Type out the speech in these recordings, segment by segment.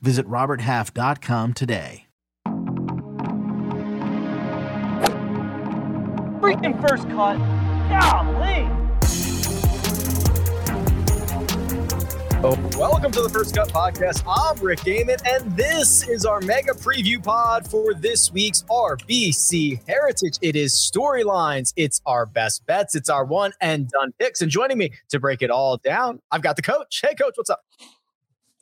Visit RobertHalf.com today. Freaking first cut. Golly. Oh, welcome to the First Cut Podcast. I'm Rick Gehman, and this is our mega preview pod for this week's RBC Heritage. It is storylines, it's our best bets, it's our one and done picks. And joining me to break it all down, I've got the coach. Hey, coach, what's up?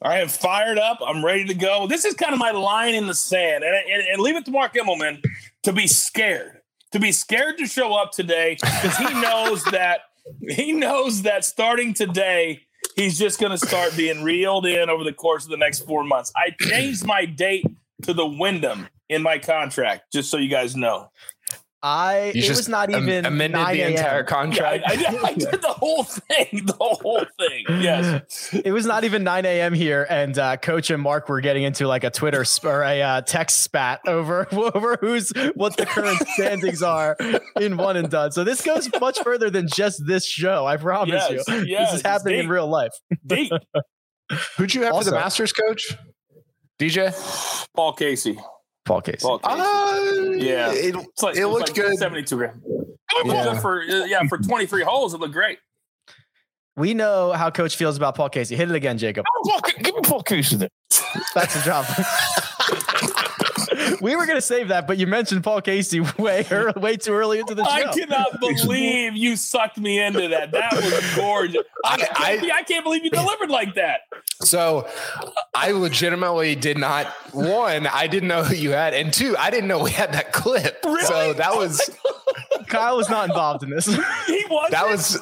I am fired up. I'm ready to go. This is kind of my line in the sand, and, and, and leave it to Mark Immelman to be scared, to be scared to show up today because he knows that he knows that starting today he's just going to start being reeled in over the course of the next four months. I changed my date to the Wyndham in my contract, just so you guys know. I You it just was not am- even amended 9 the a.m. entire Yeah, I, contract. I, I did the whole thing, the whole thing. Yes. It was not even 9 a.m. here, and uh, Coach and Mark were getting into like a Twitter sp- or a uh, text spat over over who's what the current standings are in one and done. So this goes much further than just this show. I promise Yes, you, yes, this is it's happening in real life. Deep. Who'd you have for the Masters coach? DJ? Paul Casey. Paul Casey. Paul Casey. Uh, Yeah. It, It's like, it it's looked like good. 72 grand. It looked Yeah. good for uh, yeah for 23 holes. It looked great. We know how Coach feels about Paul Casey. Hit it again, Jacob. Give me Paul Casey then. That's the job. we were going to save that, but you mentioned Paul Casey way ear- way too early into the show. I cannot believe you sucked me into that. That was gorgeous. I, I- can't, I- I can't believe you delivered like that. So I legitimately did not one, I didn't know who you had, and two, I didn't know we had that clip. Really? So that oh was Kyle was not involved in this. He was. that was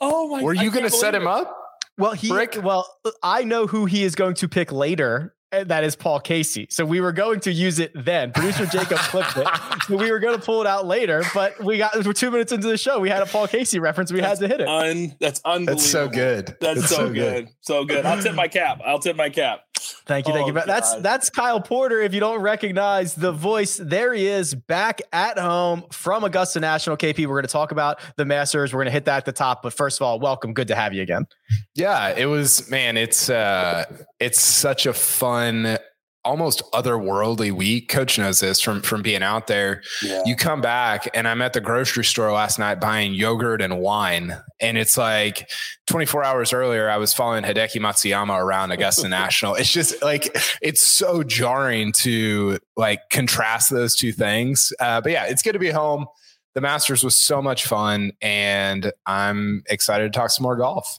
Oh my! were you can't gonna set him it. up? Well, he Brick? well, I know who he is going to pick later. And that is Paul Casey. So we were going to use it then. Producer Jacob clipped it. So we were going to pull it out later, but we got we're two minutes into the show. We had a Paul Casey reference. We had to hit it. Un, that's unbelievable. That's so good. That's, so, good. So good. I'll tip my cap. I'll tip my cap. Thank you, thank Oh, you. But That's God. that's Kyle Porter. If you don't recognize the voice, there he is back at home from Augusta National. KP, we're going to talk about the Masters. We're going to hit that at the top. But first of all, welcome. Good to have you again. Yeah, it was man, it's uh it's such a fun almost otherworldly week. Coach knows this from from being out there. Yeah. You come back and I'm at the grocery store last night buying yogurt and wine. And it's like 24 hours earlier, I was following Hideki Matsuyama around Augusta National. It's just like it's so jarring to like contrast those two things. Uh, but yeah, it's good to be home. The Masters was so much fun, and I'm excited to talk some more golf.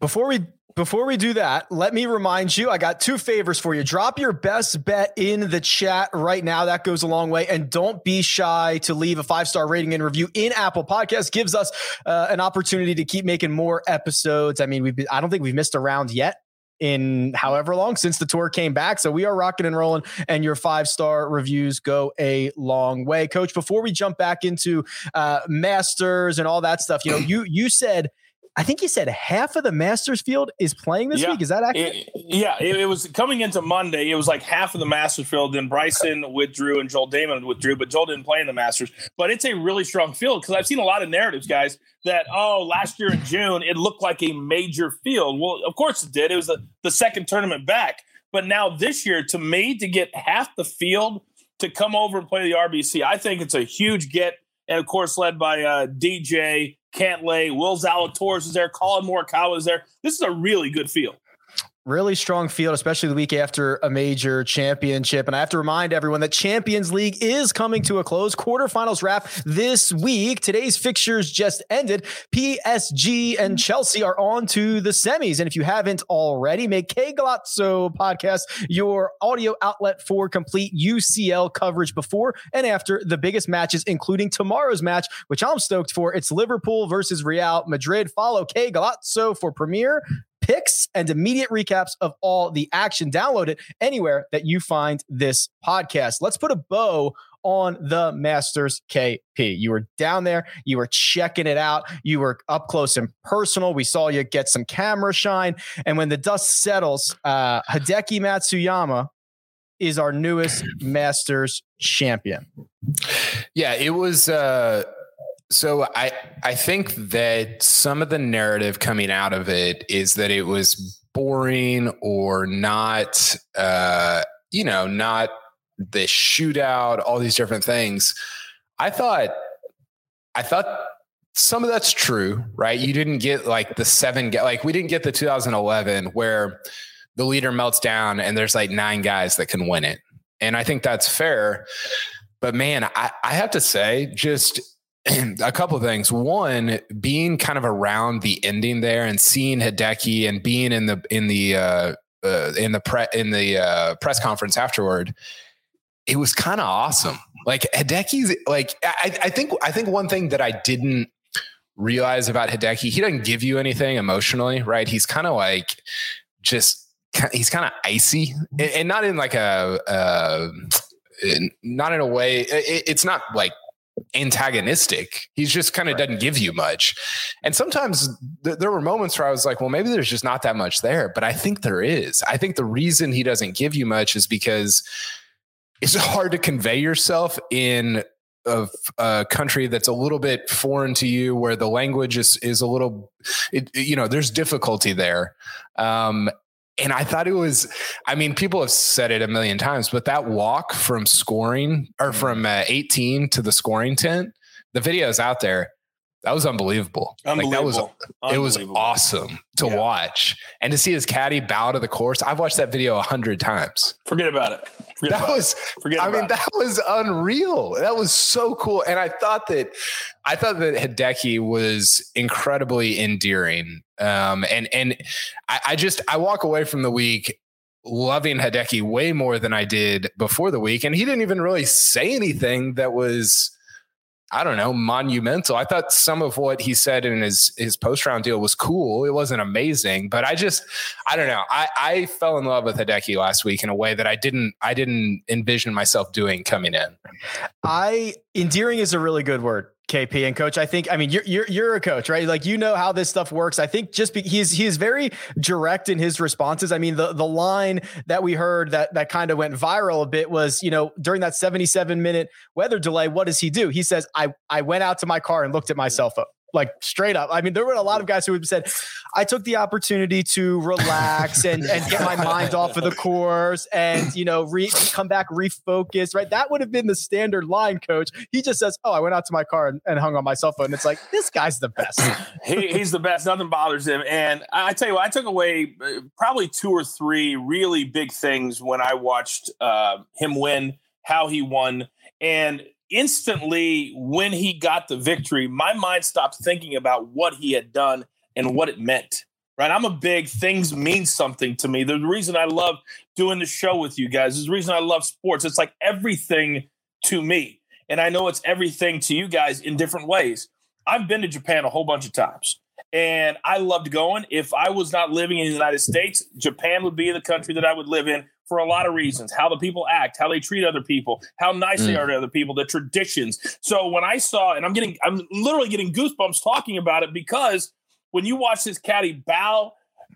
Before we before we do that, let me remind you, I got two favors for you. Drop your best bet in the chat right now. That goes a long way. And don't be shy to leave a five star rating and review in Apple Podcasts. Gives us uh, an opportunity to keep making more episodes. I mean, we've been, I don't think we've missed a round yet in however long since the tour came back. So we are rocking and rolling, and your five star reviews go a long way. Coach, before we jump back into uh, Masters and all that stuff, you know, you you said. I think you said half of the Masters field is playing this Yeah. week. Is that accurate? It- yeah, it, it was coming into Monday. It was like half of the Masters field. Then Bryson withdrew and Joel Dahmen withdrew, but Joel didn't play in the Masters. But it's a really strong field because I've seen a lot of narratives, guys, that oh, last year in June it looked like a major field. Well, of course it did. It was the, the second tournament back. But now this year, to me, to get half the field to come over and play the RBC, I think it's a huge get. And of course, led by uh, DJ Cantlay, Will Zalatoris is there, Collin Morikawa is there. This is a really good field. Really strong field, especially the week after a major championship. And I have to remind everyone that Champions League is coming to a close. Quarterfinals wrap this week. Today's fixtures just ended. PSG and Chelsea are on to the semis. And if you haven't already, make Qué Golazo podcast your audio outlet for complete UCL coverage before and after the biggest matches, including tomorrow's match, which I'm stoked for. It's Liverpool versus Real Madrid. Follow Qué Golazo for premiere picks and immediate recaps of all the action. Download it anywhere that you find this podcast. Let's put a bow on the Masters KP. You were down there, you were checking it out, you were up close and personal. We saw you get some camera shine. And when the dust settles, uh, Hideki Matsuyama is our newest Masters champion. Yeah, it was. Uh, so I I think that some of the narrative coming out of it is that it was boring or not. Uh, you know, not the shootout, all these different things. I thought, I thought some of that's true, right? You didn't get like the seven, like we didn't get the 2011 where the leader melts down and there's like nine guys that can win it. And I think that's fair. But man, I, I have to say, just a couple of things. One, being kind of around the ending there and seeing Hideki and being in the in the uh, uh, in the pre in the uh, press conference afterward, it was kind of awesome. Like Hideki's like I, I think I think one thing that I didn't realize about Hideki, he doesn't give you anything emotionally, right? He's kind of like just he's kind of icy and, and, not in like a uh, not in a way it, it's not like antagonistic. He's just kind of right. doesn't give you much. And sometimes th- there were moments where I was like, well, maybe there's just not that much there. But I think there is. I think the reason he doesn't give you much is because it's hard to convey yourself in a, a, country that's a little bit foreign to you, where the language is is a little, it, you know, there's difficulty there. Um, and I thought it was, I mean, people have said it a million times, but that walk from scoring or from uh, 18 to the scoring tent, the video is out there that was unbelievable. unbelievable. Like that was it was awesome to yeah. watch and to see his caddy bow to the course. I've watched that video a hundred times. Forget about it. Forget that about was it. Forget. I mean, that was unreal. That was so cool. And I thought that I thought that Hideki was incredibly endearing. Um, and and I, I just I walk away from the week loving Hideki way more than I did before the week. And he didn't even really say anything that was I don't know, monumental. I thought some of what he said in his his post round deal was cool. It wasn't amazing, but I just I don't know. I I fell in love with Hideki last week in a way that I didn't I didn't envision myself doing coming in. I endearing is a really good word. KP and coach, I think, I mean, you're, you're, you're a coach, right? Like, you know how this stuff works. I think just be, he's, he's very direct in his responses. I mean, the, the line that we heard that, that kind of went viral a bit was, you know, during that 77 minute weather delay, what does he do? He says, I, I went out to my car and looked at my cell phone like straight up. I mean, there were a lot of guys who would have said, I took the opportunity to relax and, and get my mind off of the course and, you know, re- come back refocused, right? That would have been the standard line, coach. He just says, Oh, I went out to my car and, and hung on my cell phone. It's like, this guy's the best. he, he's the best. Nothing bothers him. And I tell you what, I took away uh, probably two or three really big things when I watched uh, him win, how he won. And instantly when he got the victory, my mind stopped thinking about what he had done and what it meant. Right. I'm a big things mean something to me. The reason I love doing the show with you guys is the reason I love sports. It's like everything to me. And I know it's everything to you guys in different ways. I've been to Japan a whole bunch of times and I loved going. If I was not living in the United States, Japan would be the country that I would live in for a lot of reasons how the people act how they treat other people how nice mm. they are to other people the traditions so when i saw and i'm getting i'm literally getting goosebumps talking about it because when you watch this caddy bow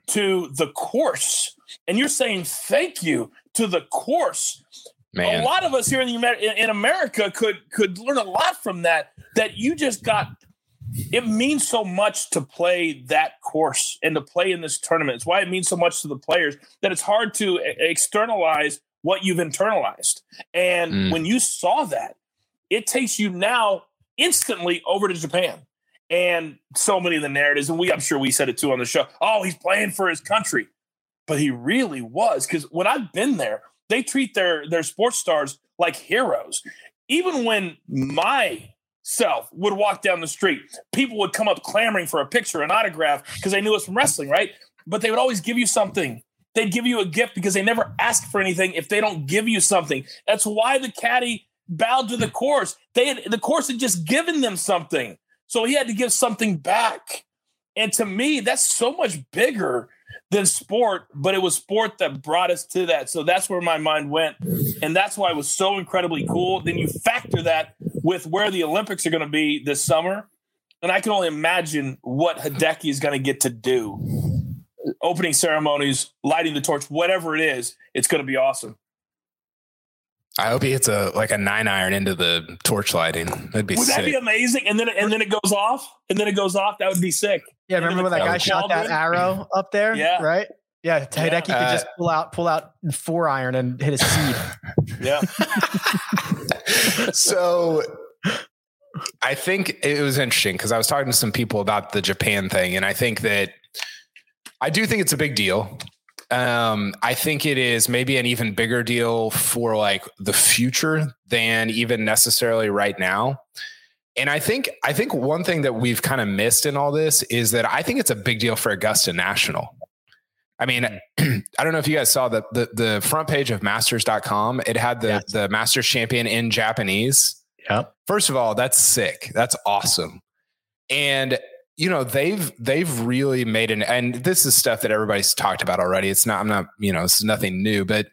to the course and you're saying thank you to the course Man. a lot of us here in, the, in america could could learn a lot from that that you just got it means so much to play that course and to play in this tournament. It's why it means so much to the players that it's hard to externalize what you've internalized. And mm. when you saw that, it takes you now instantly over to Japan. And so many of the narratives, and we I'm sure we said it too on the show. Oh, he's playing for his country. But he really was. Because when I've been there, they treat their their sports stars like heroes. Even when my self would walk down the street. People would come up clamoring for a picture, an autograph, because they knew us from wrestling, right? But they would always give you something. They'd give you a gift because they never ask for anything if they don't give you something. That's why the caddy bowed to the course. They had the course had just given them something. So he had to give something back. And to me, that's so much bigger than sport, but it was sport that brought us to that. So that's where my mind went. And that's why it was so incredibly cool. Then you factor that with where the Olympics are going to be this summer. And I can only imagine what Hideki is going to get to do. Opening ceremonies, lighting the torch, whatever it is, it's going to be awesome. I hope he hits a like a nine iron into the torch lighting. That'd be would sick. that be amazing? And then and then it goes off, and then it goes off. That would be sick. Yeah, remember when that guy shot that arrow up there? Yeah, right. Yeah, Hideki yeah. could uh, just pull out pull out four iron and hit a seed. yeah. so I think it was interesting because I was talking to some people about the Japan thing, and I think that I do think it's a big deal. Um, I think it is maybe an even bigger deal for like the future than even necessarily right now. And I think I think one thing that we've kind of missed in all this is that I think it's a big deal for Augusta National. I mean, mm. I don't know if you guys saw the the, the front page of masters.com. It had the yes. the Masters champion in Japanese. Yep. First of all, that's sick. That's awesome. And you know they've they've really made an and this is stuff that everybody's talked about already it's not i'm not you know it's nothing new but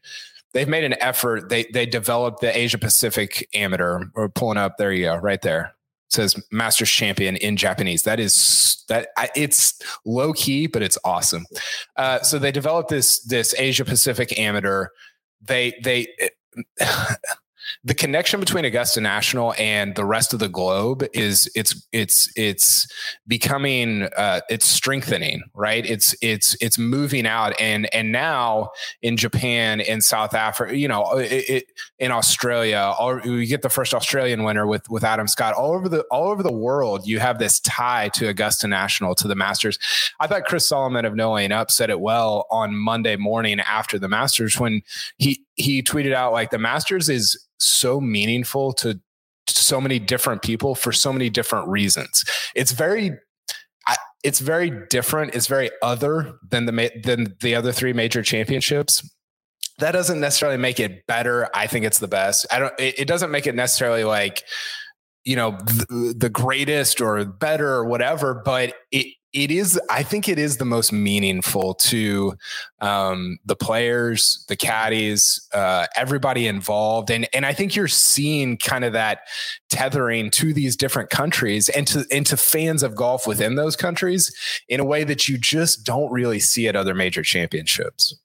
they've made an effort they they developed the asia pacific amateur or pulling up there you go right there says masters champion in japanese. That is that it's low key but it's awesome. Uh, so they developed this this asia pacific amateur. They they the connection between Augusta National and the rest of the globe is it's it's it's becoming uh, it's strengthening, right? It's it's it's moving out, and and now in Japan, in South Africa, you know, it, it, in Australia, all, we get the first Australian winner with with Adam Scott. All over the all over the world, you have this tie to Augusta National to the Masters. I thought Chris Solomon of No Laying Up said it well on Monday morning after the Masters when he he tweeted out like the Masters is so meaningful to, so many different people for so many different reasons. It's very it's very different. It's very other than the than the other three major championships. That doesn't necessarily make it better. I think it's the best. I don't. It, it doesn't make it necessarily like you know the, the greatest or better or whatever. But it it is i think it is the most meaningful to um, the players the caddies uh, everybody involved. And and i think you're seeing kind of that tethering to these different countries and to into fans of golf within those countries in a way that you just don't really see at other major championships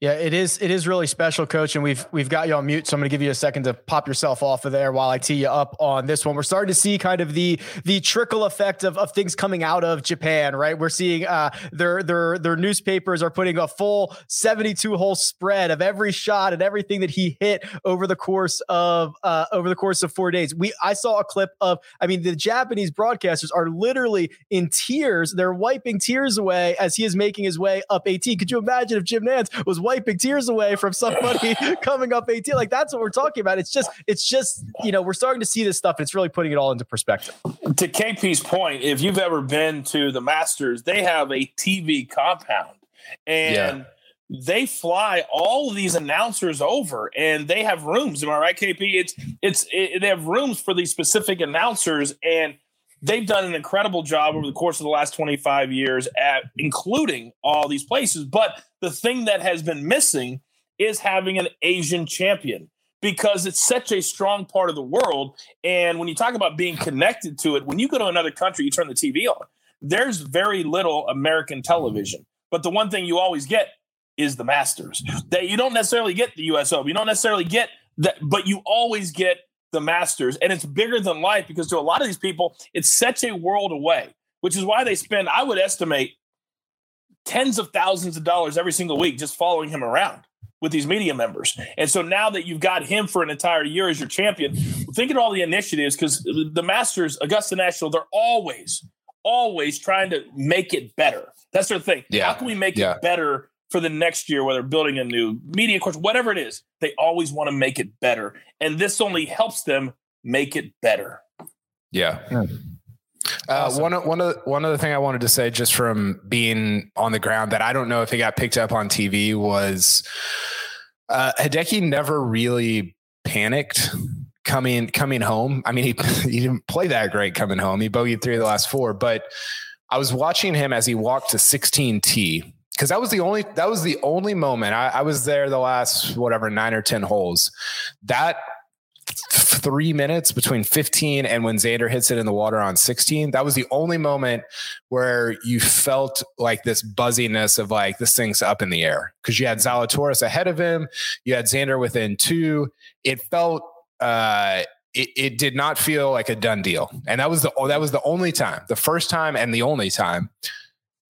yeah, it is. It is really special, Coach, and we've we've got you on mute, so I'm going to give you a second to pop yourself off of there while I tee you up on this one. We're starting to see kind of the the trickle effect of, of things coming out of Japan, right? We're seeing uh, their their their newspapers are putting a full 72 hole spread of every shot and everything that he hit over the course of uh, over the course of four days. We I saw a clip of, I mean, the Japanese broadcasters are literally in tears. They're wiping tears away as he is making his way up 18. Could you imagine if Jim Nantz was wiping tears away from somebody coming up 18. Like that's what we're talking about. It's just, it's just, you know, we're starting to see this stuff and it's really putting it all into perspective. To KP's point, if you've ever been to the Masters, they have a TV compound and yeah they fly all of these announcers over and they have rooms am i right kp it's it's it, they have rooms for these specific announcers and they've done an incredible job over the course of the last 25 years at including all these places. But the thing that has been missing is having an Asian champion because it's such a strong part of the world. And when you talk about being connected to it, when you go to another country, you turn the TV on. There's very little American television. But the one thing you always get is the Masters. That you don't necessarily get the US Open. You don't necessarily get that, but you always get the Masters, and it's bigger than life because to a lot of these people, it's such a world away, which is why they spend, I would estimate, tens of thousands of dollars every single week just following him around with these media members. And so now that you've got him for an entire year as your champion, think of all the initiatives because the Masters, Augusta National, they're always, always trying to make it better. That's their thing. Yeah. How can we make yeah. it better for the next year, whether building a new media course, whatever it is, they always want to make it better. And this only helps them make it better. Yeah. yeah. Uh. One one of one other thing I wanted to say, just from being on the ground, that I don't know if it got picked up on TV was uh, Hideki never really panicked coming coming home. I mean, he he didn't play that great coming home. He bogeyed three of the last four, but I was watching him as he walked to 16T because that was the only that was the only moment I, I was there the last whatever nine or ten holes that three minutes between 15 and when Xander hits it in the water on 16. That was the only moment where you felt like this buzziness of like this thing's up in the air because you had Zalatoris ahead of him, you had Xander within two. It felt uh it, it did not feel like a done deal. And that was the that was the only time, the first time and the only time.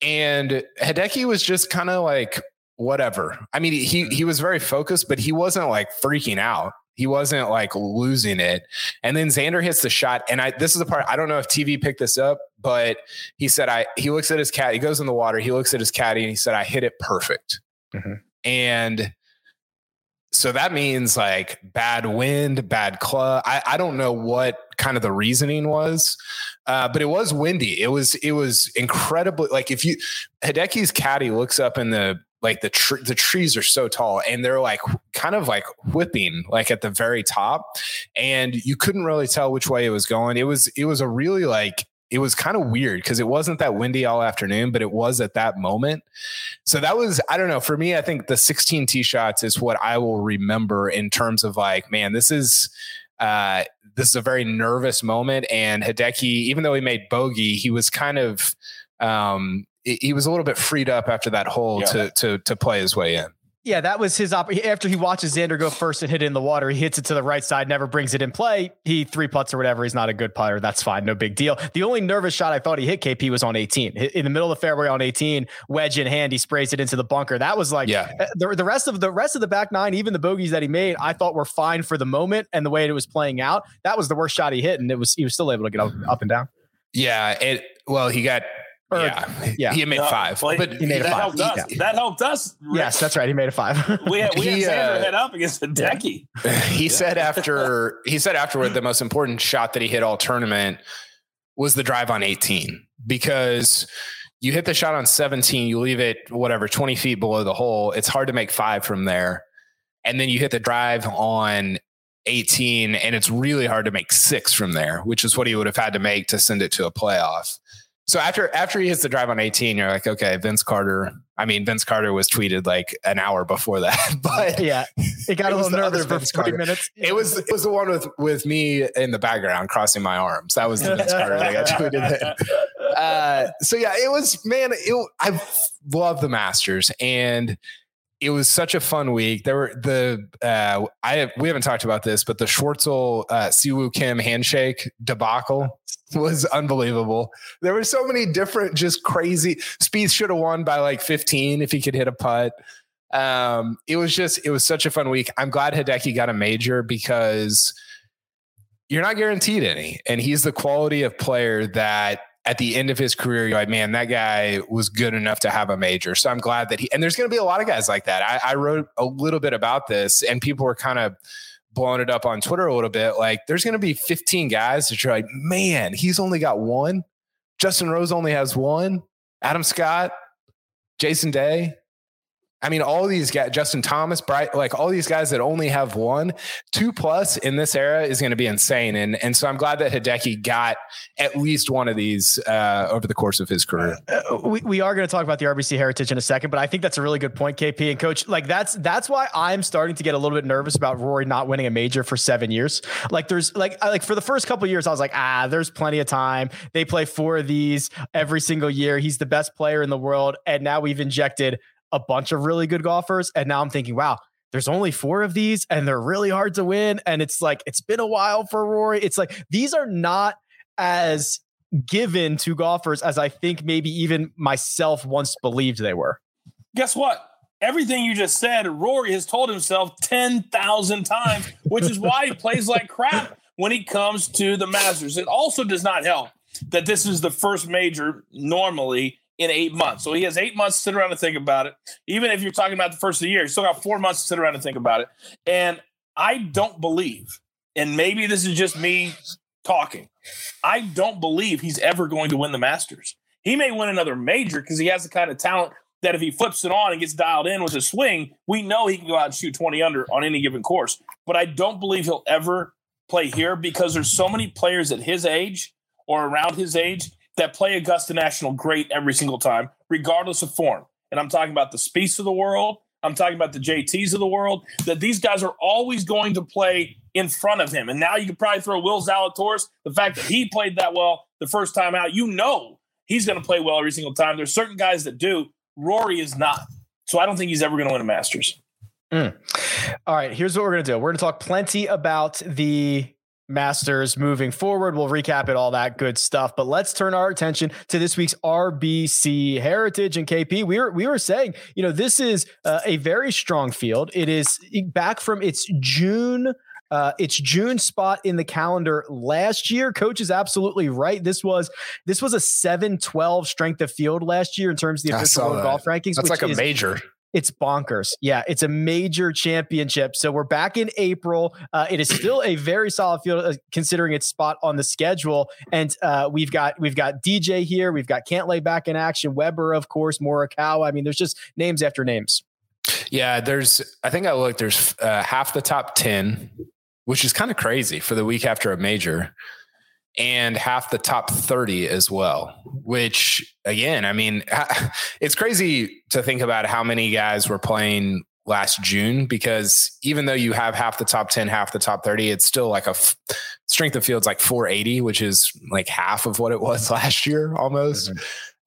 And Hideki was just kind of like whatever. I mean, he he was very focused, but he wasn't like freaking out. He wasn't like losing it. And then Xander hits the shot. And I this is the part I don't know if TV picked this up, but he said I he looks at his cat, he goes in the water, he looks at his caddy and he said, I hit it perfect. Mm-hmm. And so that means like bad wind, bad club. I, I don't know what kind of the reasoning was, uh, but it was windy. It was it was incredibly like if you Hideki's caddy looks up in the like the tr- the trees are so tall and they're like kind of like whipping like at the very top. And you couldn't really tell which way it was going. It was it was a really like it was kind of weird because it wasn't that windy all afternoon but it was at that moment. So that was i don't know for me i think the 16 tee shots is what i will remember in terms of like man this is uh this is a very nervous moment. And hideki even though he made bogey he was kind of um he was a little bit freed up after that hole yeah. to to to play his way in. Yeah, that was his op- after he watches Xander go first and hit it in the water. He hits it to the right side, never brings it in play. He three putts or whatever. He's not a good putter. That's fine, no big deal. The only nervous shot I thought he hit KP was on 18 in the middle of the fairway on 18, wedge in hand. He sprays it into the bunker. That was like yeah. Uh, the, the rest of the rest of the back nine, even the bogeys that he made, I thought were fine for the moment and the way it was playing out. That was the worst shot he hit, and it was he was still able to get up, up and down. Yeah, it well he got or, yeah, yeah, he made five, well, but he made that helped us. Yeah. That helped us. Yes, that's right. He made a five. we had, we he, had Xander uh, head up against Hideki. He yeah. said after he said afterward the most important shot that he hit all tournament was the drive on 18 because you hit the shot on 17, you leave it whatever 20 feet below the hole. It's hard to make five from there, and then you hit the drive on 18, and it's really hard to make six from there, which is what he would have had to make to send it to a playoff. So after after he hits the drive on 18, you're like, okay, Vince Carter. I mean, Vince Carter was tweeted like an hour before that, but yeah, it got it a little nervous for Vince Carter. minutes. It was it was the one with with me in the background crossing my arms. That was the Vince Carter that got tweeted. Uh, so yeah, it was man. It, I love the Masters and it was such a fun week. There were the uh, I we haven't talked about this, but the Schwartzel uh, Si Woo Kim handshake debacle was unbelievable. There were so many different, just crazy. Spieth should have won by like 15 if he could hit a putt. Um, it was just, it was such a fun week. I'm glad Hideki got a major because you're not guaranteed any. And he's the quality of player that at the end of his career, you're like, man, that guy was good enough to have a major. So I'm glad that he, and there's going to be a lot of guys like that. I, I wrote a little bit about this and people were kind of, blowing it up on Twitter a little bit, like there's going to be 15 guys that you're like, man, he's only got one. Justin Rose only has one. Adam Scott, Jason Day, I mean, all these guys, Justin Thomas, Bright, like all these guys that only have one, two plus in this era is going to be insane. And and so I'm glad that Hideki got at least one of these uh, over the course of his career. Uh, we, we are going to talk about the RBC heritage in a second, but I think that's a really good point, KP and Coach. Like that's that's why I'm starting to get a little bit nervous about Rory not winning a major for seven years. Like there's like like for the first couple years, I was like, ah, there's plenty of time. They play four of these every single year. He's the best player in the world, and now we've injected a bunch of really good golfers. And now I'm thinking, wow, there's only four of these and they're really hard to win. And it's like, it's been a while for Rory. It's like, these are not as given to golfers as I think maybe even myself once believed they were. Guess what? Everything you just said, Rory has told himself 10,000 times, which is why he plays like crap when he comes to the Masters. It also does not help that this is the first major normally in eight months. So he has eight months to sit around and think about it. Even if you're talking about the first of the year, you still got four months to sit around and think about it. And I don't believe, and maybe this is just me talking, I don't believe he's ever going to win the Masters. He may win another major because he has the kind of talent that if he flips it on and gets dialed in with a swing, we know he can go out and shoot 20 under on any given course. But I don't believe he'll ever play here because there's so many players at his age or around his age that play Augusta National great every single time, regardless of form. and I'm talking about the Spieths of the world, I'm talking about the JTs of the world, that these guys are always going to play in front of him. And now you could probably throw Will Zalatoris. The fact that he played that well the first time out, you know he's going to play well every single time. There's certain guys that do. Rory is not. So I don't think he's ever going to win a Masters. Mm. All right, here's what we're going to do. We're going to talk plenty about the Masters moving forward. We'll recap it, all that good stuff. But let's turn our attention to this week's RBC Heritage and KP. We were we were saying, you know, this is uh, a very strong field. It is back from its June uh, it's June spot in the calendar last year. Coach is absolutely right. This was this was a 7-12 strength of field last year in terms of the official golf rankings. That's like a major. It's bonkers. Yeah, it's a major championship. So we're back in April. Uh, it is still a very solid field uh, considering its spot on the schedule. And uh, we've got we've got DJ here. We've got Cantlay back in action. Weber, of course. Morikawa. I mean, there's just names after names. Yeah, there's. I think I looked. There's uh, half the top ten which is kind of crazy for the week after a major, and half the top 30 as well, which again, I mean, it's crazy to think about how many guys were playing last June because even though you have half the top 10, half the top 30, it's still like a f- strength of field's like 480, which is like half of what it was last year almost. Mm-hmm.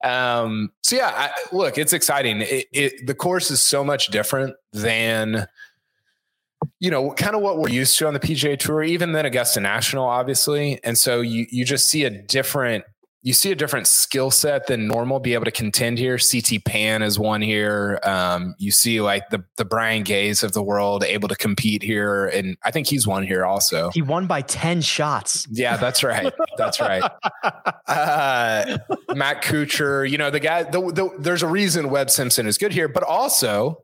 Um, so yeah, I, look, it's exciting. It, it, the course is so much different than you know, kind of what we're used to on the PGA Tour, even then Augusta National, obviously. And so you you just see a different you see a different skill set than normal be able to contend here. CT Pan is one here. Um, you see like the the Brian Gays of the world able to compete here, and I think he's won here also. He won by ten shots. Yeah, that's right. That's right. Uh, Matt Kuchar, you know the guy. The, the, there's a reason Webb Simpson is good here, but also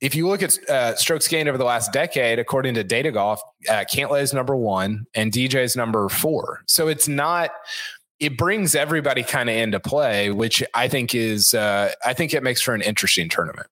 if you look at uh, strokes gained over the last decade, according to Data Golf, uh, Cantlay is number one and DJ is number four. So it's not. It brings everybody kind of into play, which I think is. Uh, I think it makes for an interesting tournament.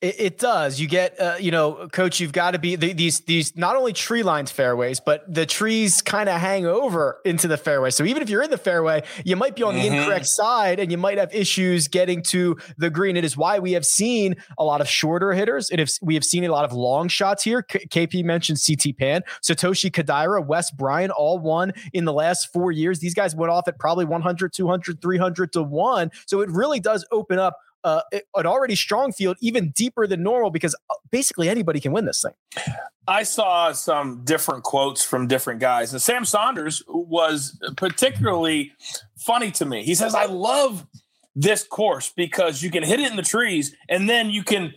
It, it does. You get, uh, you know, coach, you've got to be the, these, these not only tree lined fairways, but the trees kind of hang over into the fairway. So even if you're in the fairway, you might be on the mm-hmm. incorrect side and you might have issues getting to the green. It is why we have seen a lot of shorter hitters. It is, we have seen a lot of long shots here. K- KP mentioned CT Pan, Satoshi Kodaira, Wes Bryan, all won in the last four years. These guys went off at probably 100, 200, 300 to one. So it really does open up uh, an already strong field even deeper than normal because uh, basically anybody can win this thing. I saw some different quotes from different guys, and Sam Saunders was particularly funny to me. He says, "I love this course because you can hit it in the trees, and then you can."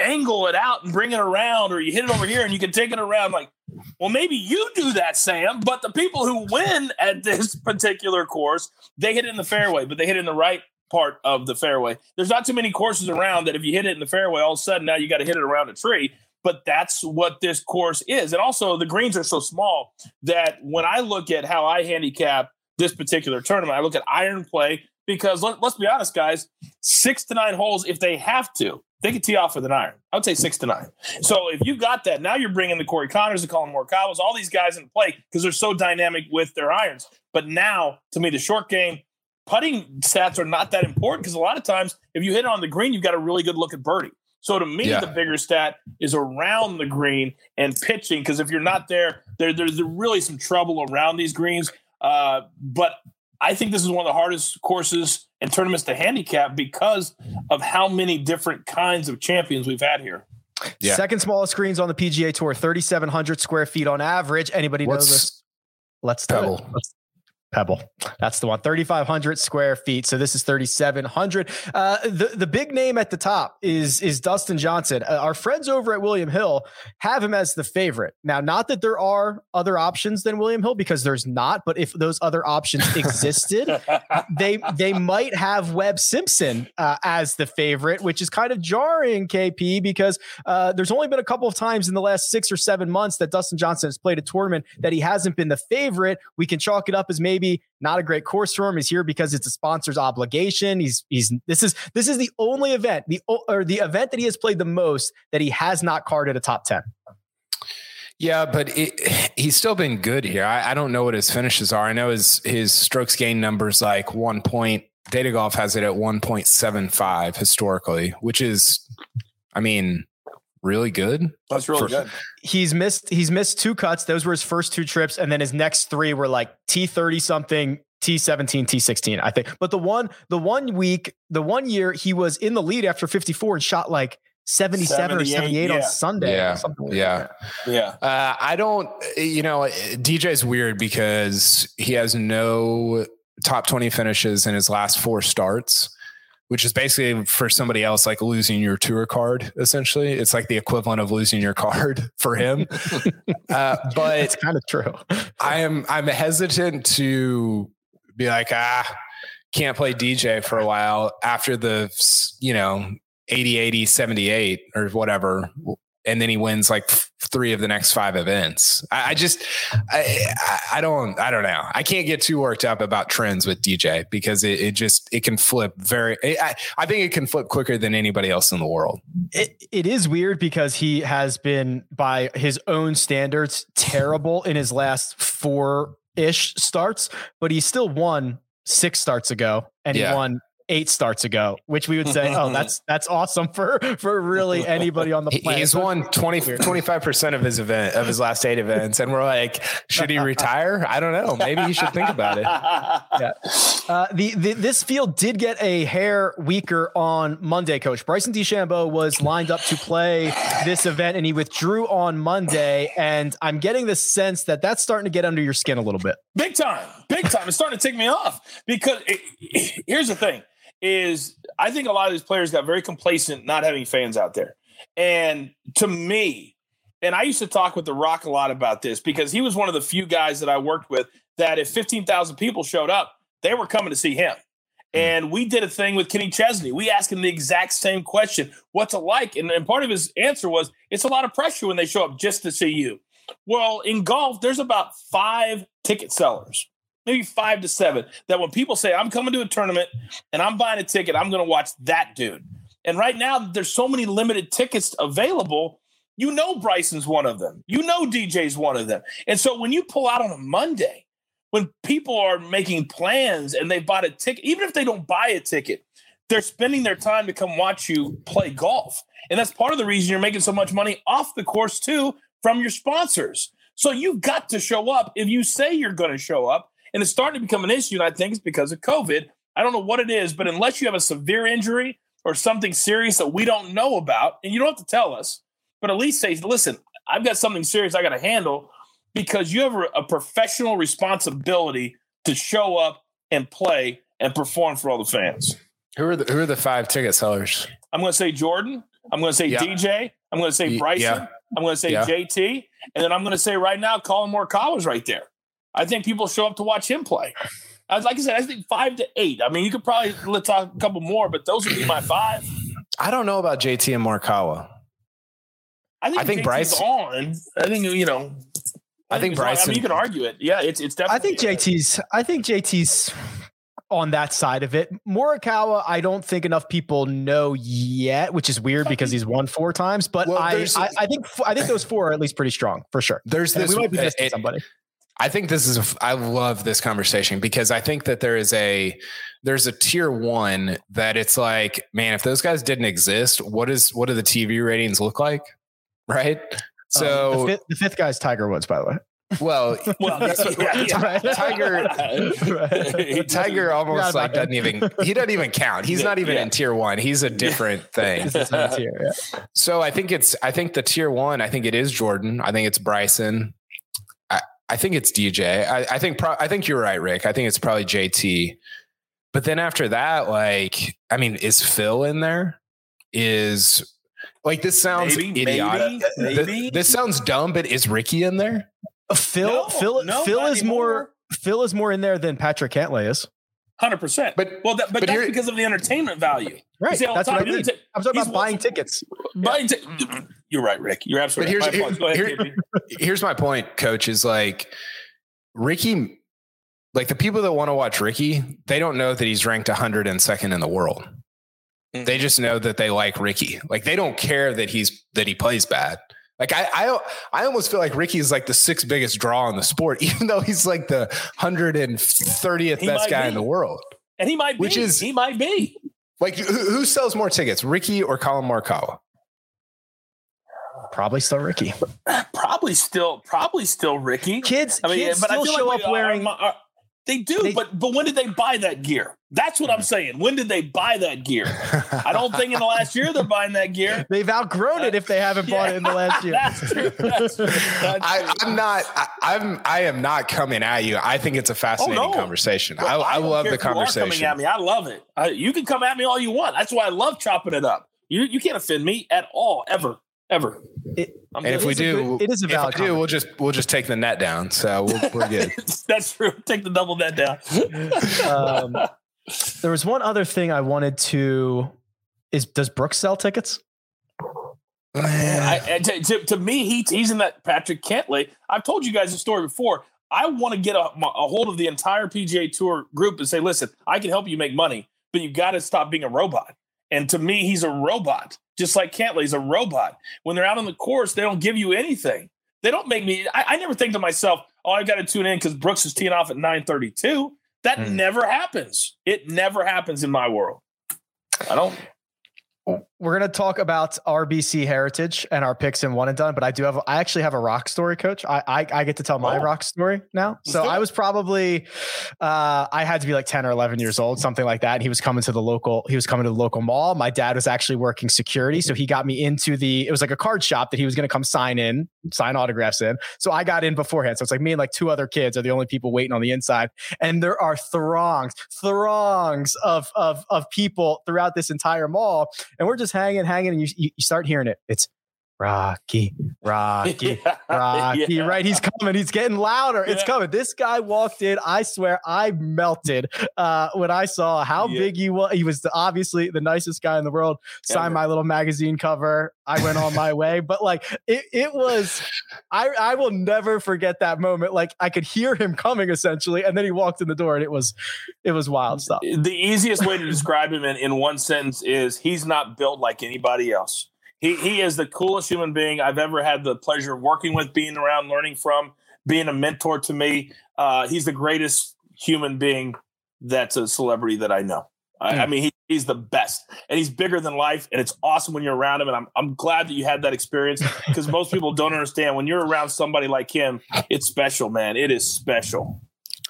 angle it out and bring it around, or you hit it over here and you can take it around. Like, well, maybe you do that, Sam. But the people who win at this particular course, they hit it in the fairway, but they hit it in the right part of the fairway. There's not too many courses around that if you hit it in the fairway, all of a sudden now you got to hit it around a tree. But that's what this course is. And also, the greens are so small that when I look at how I handicap this particular tournament, I look at iron play because let, us be honest, guys, six to nine holes, if they have to, they can tee off with an iron. I would say six to nine. So if you got that, now you're bringing the Corey Conners, the Collin Morikawas, all these guys into play because they're so dynamic with their irons. But now, to me, the short game, putting stats are not that important because a lot of times if you hit it on the green, you've got a really good look at birdie. So to me, yeah. the bigger stat is around the green and pitching because if you're not there, there, there's really some trouble around these greens. Uh, but I think this is one of the hardest courses and tournaments to handicap because of how many different kinds of champions we've had here. Yeah. Second smallest greens on the PGA Tour, 3,700 square feet on average. Anybody What's, know this? Let's Pebble. Let's, Pebble. That's the one. 3,500 square feet. So this is 3,700. Uh, the, the big name at the top is, is Dustin Johnson. Uh, our friends over at William Hill have him as the favorite. Now, not that there are other options than William Hill because there's not, but if those other options existed, they, they might have Webb Simpson uh, as the favorite, which is kind of jarring, KP, because uh, there's only been a couple of times in the last six or seven months that Dustin Johnson has played a tournament that he hasn't been the favorite. We can chalk it up as maybe maybe not a great course for him. He's here because it's a sponsor's obligation. He's he's this is this is the only event the or the event that he has played the most that he has not carded a top ten. Yeah, but it, he's still been good here. I, I, don't know what his finishes are. I know his his strokes gain numbers like one point Data Golf has it at 1.75 historically, which is, I mean, really good. That's really For- good. He's missed he's missed two cuts. Those were his first two trips, and then his next three were like T thirty something, T seventeen, T sixteen, I think. But the one the one week, the one year he was in the lead after fifty four and shot like seventy seven or 78, seventy eight on. Sunday. Yeah, or something like yeah. that. Yeah. Uh, I don't, you know, DJ's weird because he has no top 20 finishes in his last four starts, which is basically for somebody else like losing your tour card, essentially. It's like the equivalent of losing your card for him. uh, but It's kind of true. I am I'm hesitant to be like ah can't play DJ for a while after the you know 80 80 78 or whatever and then he wins like three of the next five events. I, I just I, I don't I don't know. I can't get too worked up about trends with DJ because it, it just it can flip very I, I think it can flip quicker than anybody else in the world. It, it is weird because he has been, by his own standards, terrible in his last four ish starts, but he still won six starts ago and Yeah. he won eight starts ago, which we would say, oh, that's that's awesome for for really anybody on the planet. he's won 20, 25% of his event of his last eight events. And we're like, should he retire? I don't know. Maybe he should think about it. Uh, the, the this field did get a hair weaker on Monday. Coach Bryson DeChambeau was lined up to play this event, and he withdrew on Monday. And I'm getting the sense that that's starting to get under your skin a little bit. Big time, big time. It's starting to tick me off because it, here's the thing: is I think a lot of these players got very complacent not having fans out there, and to me, and I used to talk with The Rock a lot about this because he was one of the few guys that I worked with that if fifteen thousand people showed up, they were coming to see him. Hmm. And we did a thing with Kenny Chesney. We asked him the exact same question What's it like? And, and part of his answer was, It's a lot of pressure when they show up just to see you. Well, in golf, there's about five ticket sellers, maybe five to seven, that when people say, I'm coming to a tournament and I'm buying a ticket, I'm going to watch that dude. And right now, there's so many limited tickets available. You know, Bryson's one of them. You know, DJ's one of them. And so when you pull out on a Monday, when people are making plans and they bought a ticket, even if they don't buy a ticket, they're spending their time to come watch you play golf. And that's part of the reason you're making so much money off the course, too, from your sponsors. So you've got to show up if you say you're going to show up. And it's starting to become an issue. And I think it's because of COVID. I don't know what it is, but unless you have a severe injury or something serious that we don't know about, and you don't have to tell us, but at least say, listen, I've got something serious I got to handle because you have a, professional responsibility to show up and play and perform for all the fans. Who are the, who are the five ticket sellers? I'm going to say Jordan. I'm going to say Yeah. DJ. I'm going to say Bryson. yeah. I'm going to say Yeah. JT. And then I'm going to say right now, Collin Morikawa's right there. I think people show up to watch him play. I, like I said, I think five to eight. I mean, you could probably let's talk a couple more, but those would be my five. I don't know about JT and Morikawa. I think, I think Bryce- on. I think you know. I think Bryce. I mean, you can argue it. Yeah, it's it's definitely. I think JT's. I think JT's on that side of it. Morikawa, I don't think enough people know yet, which is weird because he's won four times. But Well, I, I, I think I think those four are at least pretty strong for sure. There's And this. we might be missing somebody. I think this is. A, I love this conversation because I think that there is a there's a tier one that it's like, man, if those guys didn't exist, what is what do the TV ratings look like? Right. So Um, the, fifth, the fifth guy's Tiger Woods, by the way. well, Well, that's what, yeah, yeah. Tiger- Right. Tiger almost like doesn't even he doesn't even count. He's not even Yeah. in tier one. He's a different thing. This tier, yeah. So I think it's I think the tier one. I think it is Jordan. I think it's Bryson. I, I think it's DJ. I, I think pro, I think you're right, Rick. I think it's probably JT. But then after that, like I mean, is Phil in there? Is like this sounds Maybe, idiotic. maybe, Th- maybe. This sounds dumb, but is Ricky in there? Uh, Phil, No, Phil, no, Phil not is more. Phil is more in there than Patrick Cantlay is. Hundred percent. But- well, that, but, but that's here- because of the entertainment value. Right. See That's what I time, mean. entertain- I'm talking he's about buying tickets. Buying ti- You're right, Rick. You're absolutely But right. here's- My fault. Go ahead, here- Here's my point, coach, is like Ricky, like the people that want to watch Ricky, they don't know that he's ranked 102nd in the world. Mhm. They just know that they like Ricky. Like they don't care that he's that he plays bad. Like I, I, I almost feel like Ricky is like the sixth biggest draw in the sport, even though he's like the hundred and thirtieth best guy be. in the world. and he might be. Which is- he might be. Like, who, who sells more tickets, Ricky or Collin Morikawa? Probably still Ricky. Probably still, probably still Ricky. Kids, I mean, kids but I still feel show like up we- wearing. our- our- they do, They- but but when did they buy that gear? That's what I'm hmm. saying. When did they buy that gear? I don't think in the last year they're buying that gear. They've outgrown it if they haven't bought it in the last year. That's true. That's true. That's I, true. I'm not. I, I'm. I am not coming at you. I think it's a fascinating Oh, no. conversation. Bro, I, I, don't love the if you are conversation. Coming at me, I love it. I, you can come at me all you want. That's why I love chopping it up. You you can't offend me at all, ever, ever. It- I'm And if we do, good- it is a if I valid do, we'll just we'll just take the net down. So we'll, we're good. that's true. Take the double net down. um, there was one other thing I wanted to. Is does Brooks sell tickets? I, I- to, to, to me, he, he's in that Patrick Cantlay. I've told you guys the story before. I want to get a, a hold of the entire PGA Tour group and say, listen, I can help you make money, but you got to stop being a robot. And to me, he's a robot, just like Cantlay's a robot. When they're out on the course, they don't give you anything. They don't make me. I, I never think to myself, "Oh, I've got to tune in because Brooks is teeing off at 9:32." That Mm. never happens. It never happens in my world. I don't. We're going to talk about RBC heritage and our picks in one and done, but I do have, I actually have a rock story, coach. I, I, I get to tell my Oh. rock story now. So. I was probably, uh, I had to be like 10 or 11 years old, something like that. And he was coming to the local, he was coming to the local mall. My dad was actually working security. So he got me into the, it was like a card shop that he was going to come sign in, sign autographs in. So I got in beforehand. So it's like me and like two other kids are the only people waiting on the inside. And there are throngs, throngs of, of, of people throughout this entire mall and we're just hanging, hanging, and you you, you start hearing it. It's Rocky, Rocky, Yeah. Rocky. Yeah. Right? He's coming. He's getting louder. It's coming. This guy walked in. I swear, I melted uh, when I saw how Yeah. big he was. He was obviously the nicest guy in the world. Signed my little magazine cover. I went on my way, but like it, it was. I I will never forget that moment. Like I could hear him coming essentially, and then he walked in the door, and it was it was wild stuff. The easiest way to describe him in, in one sentence is he's not built like anybody else. He he is the coolest human being I've ever had the pleasure of working with, being around, learning from, being a mentor to me. Uh, he's the greatest human being that's a celebrity that I know. I, I mean, he, he's the best, and he's bigger than life, and it's awesome when you're around him. And I'm I'm glad that you had that experience because most people don't understand when you're around somebody like him. It's special, man. It is special.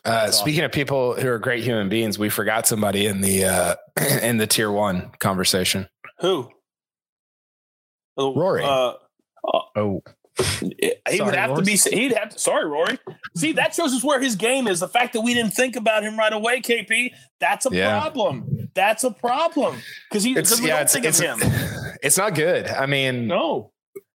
Uh, speaking of people who are great human beings, we forgot somebody in the uh, in the tier one conversation. Who? Uh, Rory. Uh, Oh, he Sorry, would have to be. He'd have to. Sorry, Rory. See, that shows us where his game is. The fact that we didn't think about him right away, KP. That's a Yeah. problem. That's a problem because he. It's Because we yeah, don't it's think it's, of him. it's not good. I mean, No.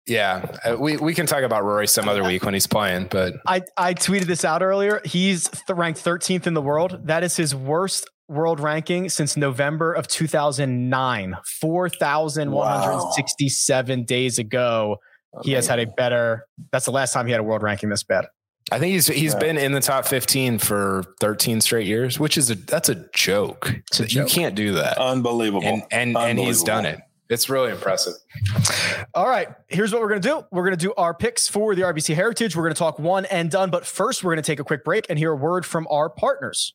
yeah, uh, we we can talk about Rory some other week when he's playing, but I, I tweeted this out earlier. He's th- ranked 13th in the world. That is his worst world ranking since November of 2009, 4,167 days ago. He has had a better, that's the last time he had a world ranking this bad. I think he's he's Yeah. been in the top 15 for 13 straight years, which is a that's a joke. a You joke. can't do that. Unbelievable. and and and he's done it. It's really impressive. All right, here's what we're going to do. We're going to do our picks for the RBC Heritage. We're going to talk one and done. But first, we're going to take a quick break and hear a word from our partners.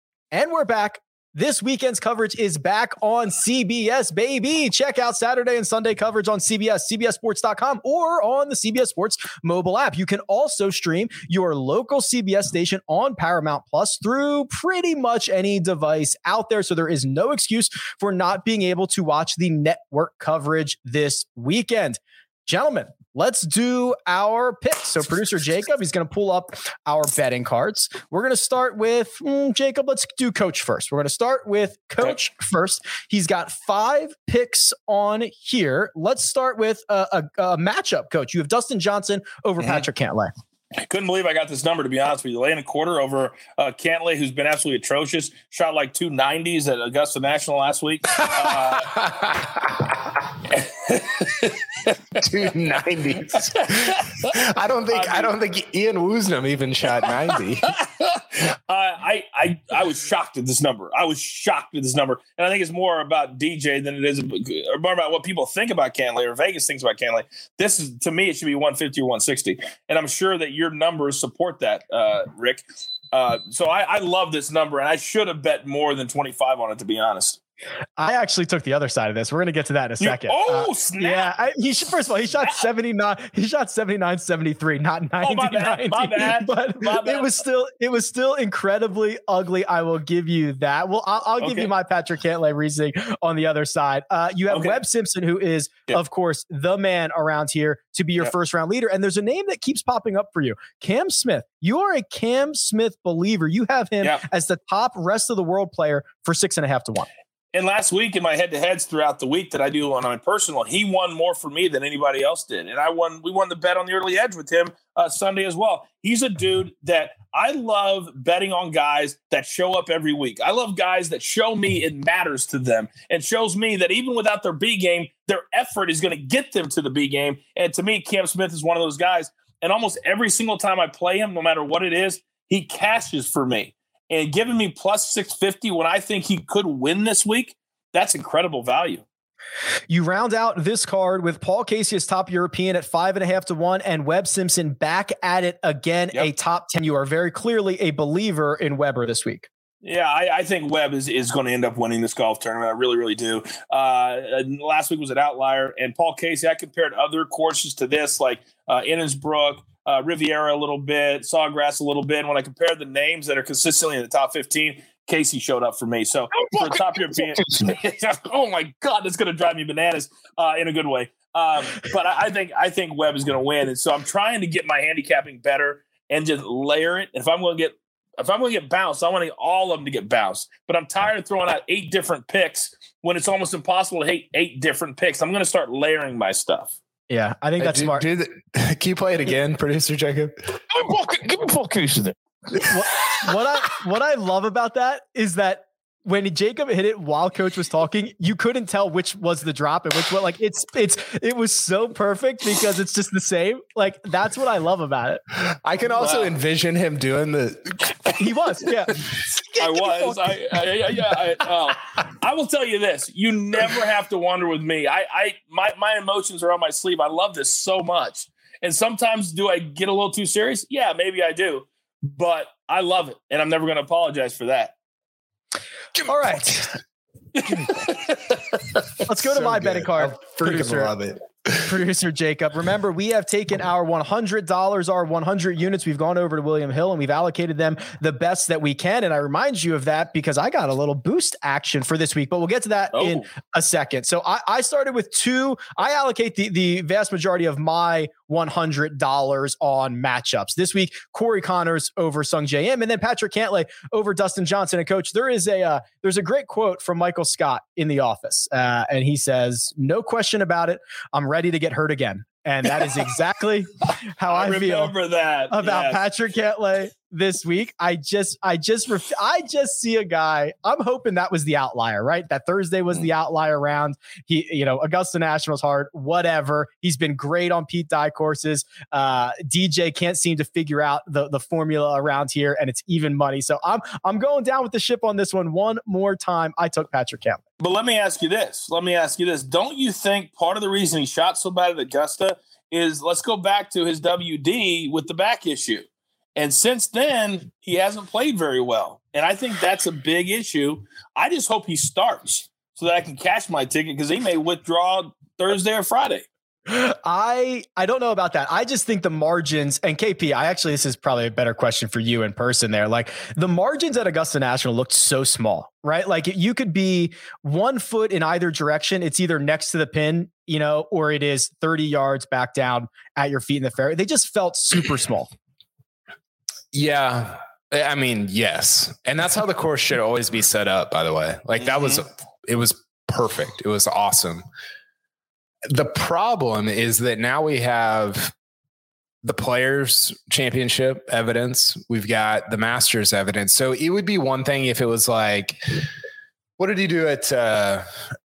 And we're back. This weekend's coverage is back on CBS, baby. Check out Saturday and Sunday coverage on CBS, CBSSports.com, or on the CBS Sports mobile app. You can also stream your local CBS station on Paramount Plus through pretty much any device out there. So there is no excuse for not being able to watch the network coverage this weekend. Gentlemen, let's do our picks. So, producer Jacob, he's going to pull up our betting cards. We're going to start with mm, Jacob. Let's do coach first. We're going to start with coach okay. first. He's got five picks on here. Let's start with a, a, a matchup, coach. You have Dustin Johnson over mm-hmm. Patrick Cantlay. I couldn't believe I got this number to be honest with you. Laying a quarter over uh, Cantlay, who's been absolutely atrocious. Shot like two nineties at Augusta National last week. Uh, two nineties. I don't think I, mean, I, don't think Ian Woosnam even shot ninety. uh, I I I was shocked at this number. I was shocked at this number, and I think it's more about DJ than it is more about what people think about Cantlay or Vegas thinks about Cantlay. This is to me, it should be one fifty or one sixty, and I'm sure that your numbers support that, uh, Rick. Uh, so I, I love this number, and I should have bet more than twenty five on it to be honest. I actually took the other side of this. We're going to get to that in a second. You, oh, uh, snap. Yeah. I, he first of all, he shot 79, he shot 79, 73, not 90, oh, my bad, 90. My bad. But my bad. it was still, it was still incredibly ugly. I will give you that. Well, I'll, I'll give okay. you my Patrick Cantlay reasoning on the other side. Uh, you have okay. Webb Simpson, who is, yeah. of course, the man around here to be your first round leader. And there's a name that keeps popping up for you Cam Smith. You are a Cam Smith believer. You have him as the top rest of the world player for six and a half to one. And last week in my head to heads throughout the week that I do on my personal, he won more for me than anybody else did. And I won, we won the bet on the early edge with him uh, Sunday as well. He's a dude that I love betting on guys that show up every week. I love guys that show me it matters to them and shows me that even without their B game, their effort is going to get them to the B game. And to me, Cam Smith is one of those guys. And almost every single time I play him, no matter what it is, he cashes for me and giving me plus 650 when I think he could win this week, that's incredible value. You round out this card with Paul Casey as top European at five and a half to one, and Webb Simpson back at it again, yep. a top 10. You are very clearly a believer in Weber this week. Yeah, I, I, think Webb is, is going to end up winning this golf tournament. I really, really do. Uh, last week was an outlier, and Paul Casey, I compared other courses to this, like uh, Innisbrook, uh, Riviera a little bit, Sawgrass a little bit. And when I compared the names that are consistently in the top 15, Casey showed up for me. So for top European, oh my God, that's going to drive me bananas uh, in a good way. Um, but I, I, think I think Webb is going to win, and so I'm trying to get my handicapping better and just layer it. If I'm going to get if I'm going to get bounced, I want all of them to get bounced. But I'm tired of throwing out eight different picks when it's almost impossible to hate eight different picks. I'm going to start layering my stuff. Yeah, I think that's do, smart. Do the, can you play it again, producer Jacob? Give me Paul Casey there. What, what I what I love about that is that when Jacob hit it while coach was talking, you couldn't tell which was the drop and which one. Like it's it's it was so perfect because it's just the same. Like that's what I love about it. I can also wow. envision him doing the. He was, yeah. I was. I, I, yeah. I, uh, I will tell you this: you never have to wonder with me. I, I, my, my emotions are on my sleeve. I love this so much, and sometimes do I get a little too serious? Yeah, maybe I do, but I love it, and I'm never going to apologize for that. All right. Let's go to my good. betting card. I freaking love it. producer Jacob. Remember, we have taken oh. our $100, our 100 units. We've gone over to William Hill and we've allocated them the best that we can. And I remind you of that because I got a little boost action for this week, but we'll get to that oh. in a second. So I, I started with two. I allocate the, the vast majority of my $100 on matchups. This week, Corey Conners over Sungjae Im, and then Patrick Cantlay over Dustin Johnson. And coach, there is a uh, there's a great quote from Michael Scott in The Office, uh, and he says, "No question about it, I'm ready to get hurt again." And that is exactly how I, I feel that. about yes. Patrick Cantlay this week. I just, I just, ref- I just see a guy. I'm hoping that was the outlier, right? That Thursday was the mm. outlier round. He, you know, Augusta National's hard, whatever. He's been great on Pete Dye courses. Uh, DJ can't seem to figure out the the formula around here, and it's even money. So I'm, I'm going down with the ship on this one one more time. I took Patrick Cantlay. But let me ask you this. Let me ask you this. Don't you think part of the reason he shot so bad at Augusta is let's go back to his WD with the back issue. And since then, he hasn't played very well. And I think that's a big issue. I just hope he starts so that I can cash my ticket because he may withdraw Thursday or Friday. I I don't know about that. I just think the margins and KP. I actually this is probably a better question for you in person. There, like the margins at Augusta National looked so small, right? Like you could be one foot in either direction. It's either next to the pin, you know, or it is thirty yards back down at your feet in the fairway. They just felt super small. Yeah, I mean, yes, and that's how the course should always be set up. By the way, like that was Mm-hmm. it was perfect. It was awesome. The problem is that now we have the players championship evidence. We've got the masters evidence. So it would be one thing if it was like, what did he do at uh,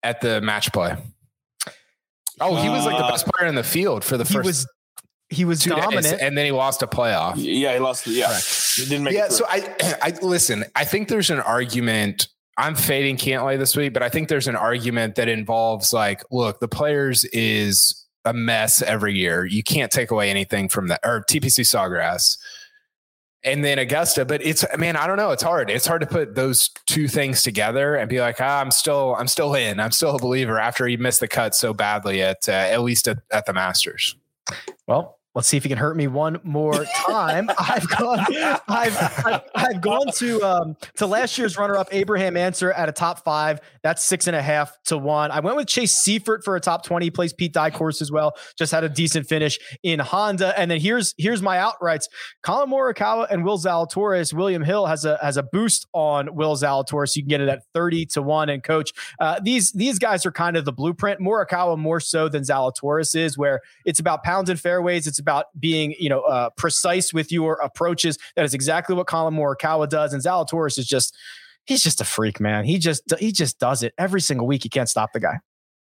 at the match play? Oh, he was like the Uh, best player in the field for the He first was he was two days, dominant. and then he lost a playoff. Yeah, he lost. Yeah, he didn't make Yeah, it. so I, I listen. I think there's an argument. I'm fading Cantlay this week, but I think there's an argument that involves like, look, the players is a mess every year. You can't take away anything from that, or TPC Sawgrass, and then Augusta. But it's man, I don't know. It's hard. It's hard to put those two things together and be like, ah, I'm still, I'm still in. I'm still a believer after he missed the cut so badly at uh, at least at, at the Masters. Well, let's see if he can hurt me one more time. I've gone, I've, I've, I've gone to um, to last year's runner-up Abraham Ancer at a top five. That's six and a half to one. I went with Chase Seiffert for a top twenty. He plays Pete Dye course as well. Just had a decent finish in Honda. And then here's here's my outrights: Collin Morikawa and Will Zalatoris. William Hill has a has a boost on Will Zalatoris. You can get it at thirty to one. And coach, uh, these these guys are kind of the blueprint. Morikawa more so than Zalatoris is, where it's about pounds and fairways. It's about being, you know, uh, precise with your approaches. That is exactly what Collin Morikawa does. And Zalatoris is just, he's just a freak, man. He just, he just does it every single week. You can't stop the guy.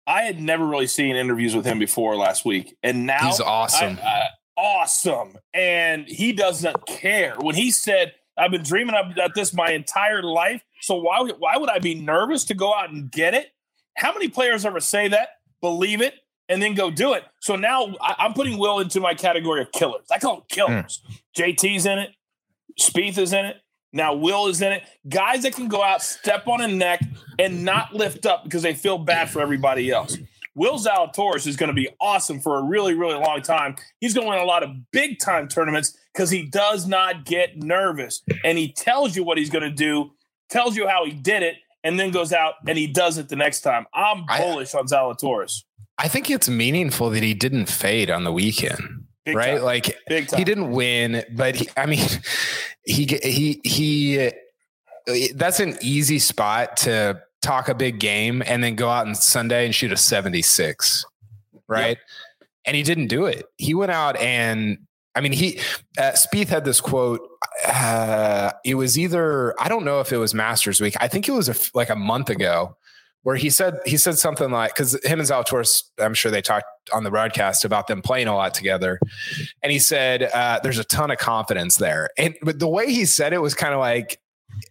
I had never really seen interviews with him before last week, and now He's awesome. I- I- awesome, and he doesn't care. When he said, "I've been dreaming about this my entire life," so why would- why would I be nervous to go out and get it? How many players ever say that, believe it, and then go do it? So now I, I'm putting Will into my category of killers. I call them killers. JT's in it, Spieth is in it. Now Will is in it. Guys that can go out, step on a neck, and not lift up because they feel bad for everybody else. Will Zalatoris is going to be awesome for a really, really long time. He's going to win a lot of big time tournaments because he does not get nervous and he tells you what he's going to do, tells you how he did it, and then goes out and he does it the next time. I'm I- uh, bullish on Zalatoris. I think it's meaningful that he didn't fade on the weekend. Big right? time. Like he didn't win, but he, I mean, he he he. That's an easy spot to talk a big game and then go out on Sunday and shoot a seventy-six, right? And he didn't do it. He went out and I mean, he uh, Spieth had this quote. Uh, it was either I don't know if it was Masters Week. I think it was a like a month ago where he said he said something like because him and Zalatoris, I'm sure they talked on the broadcast about them playing a lot together, and he said uh, there's a ton of confidence there, and but the way he said it was kind of like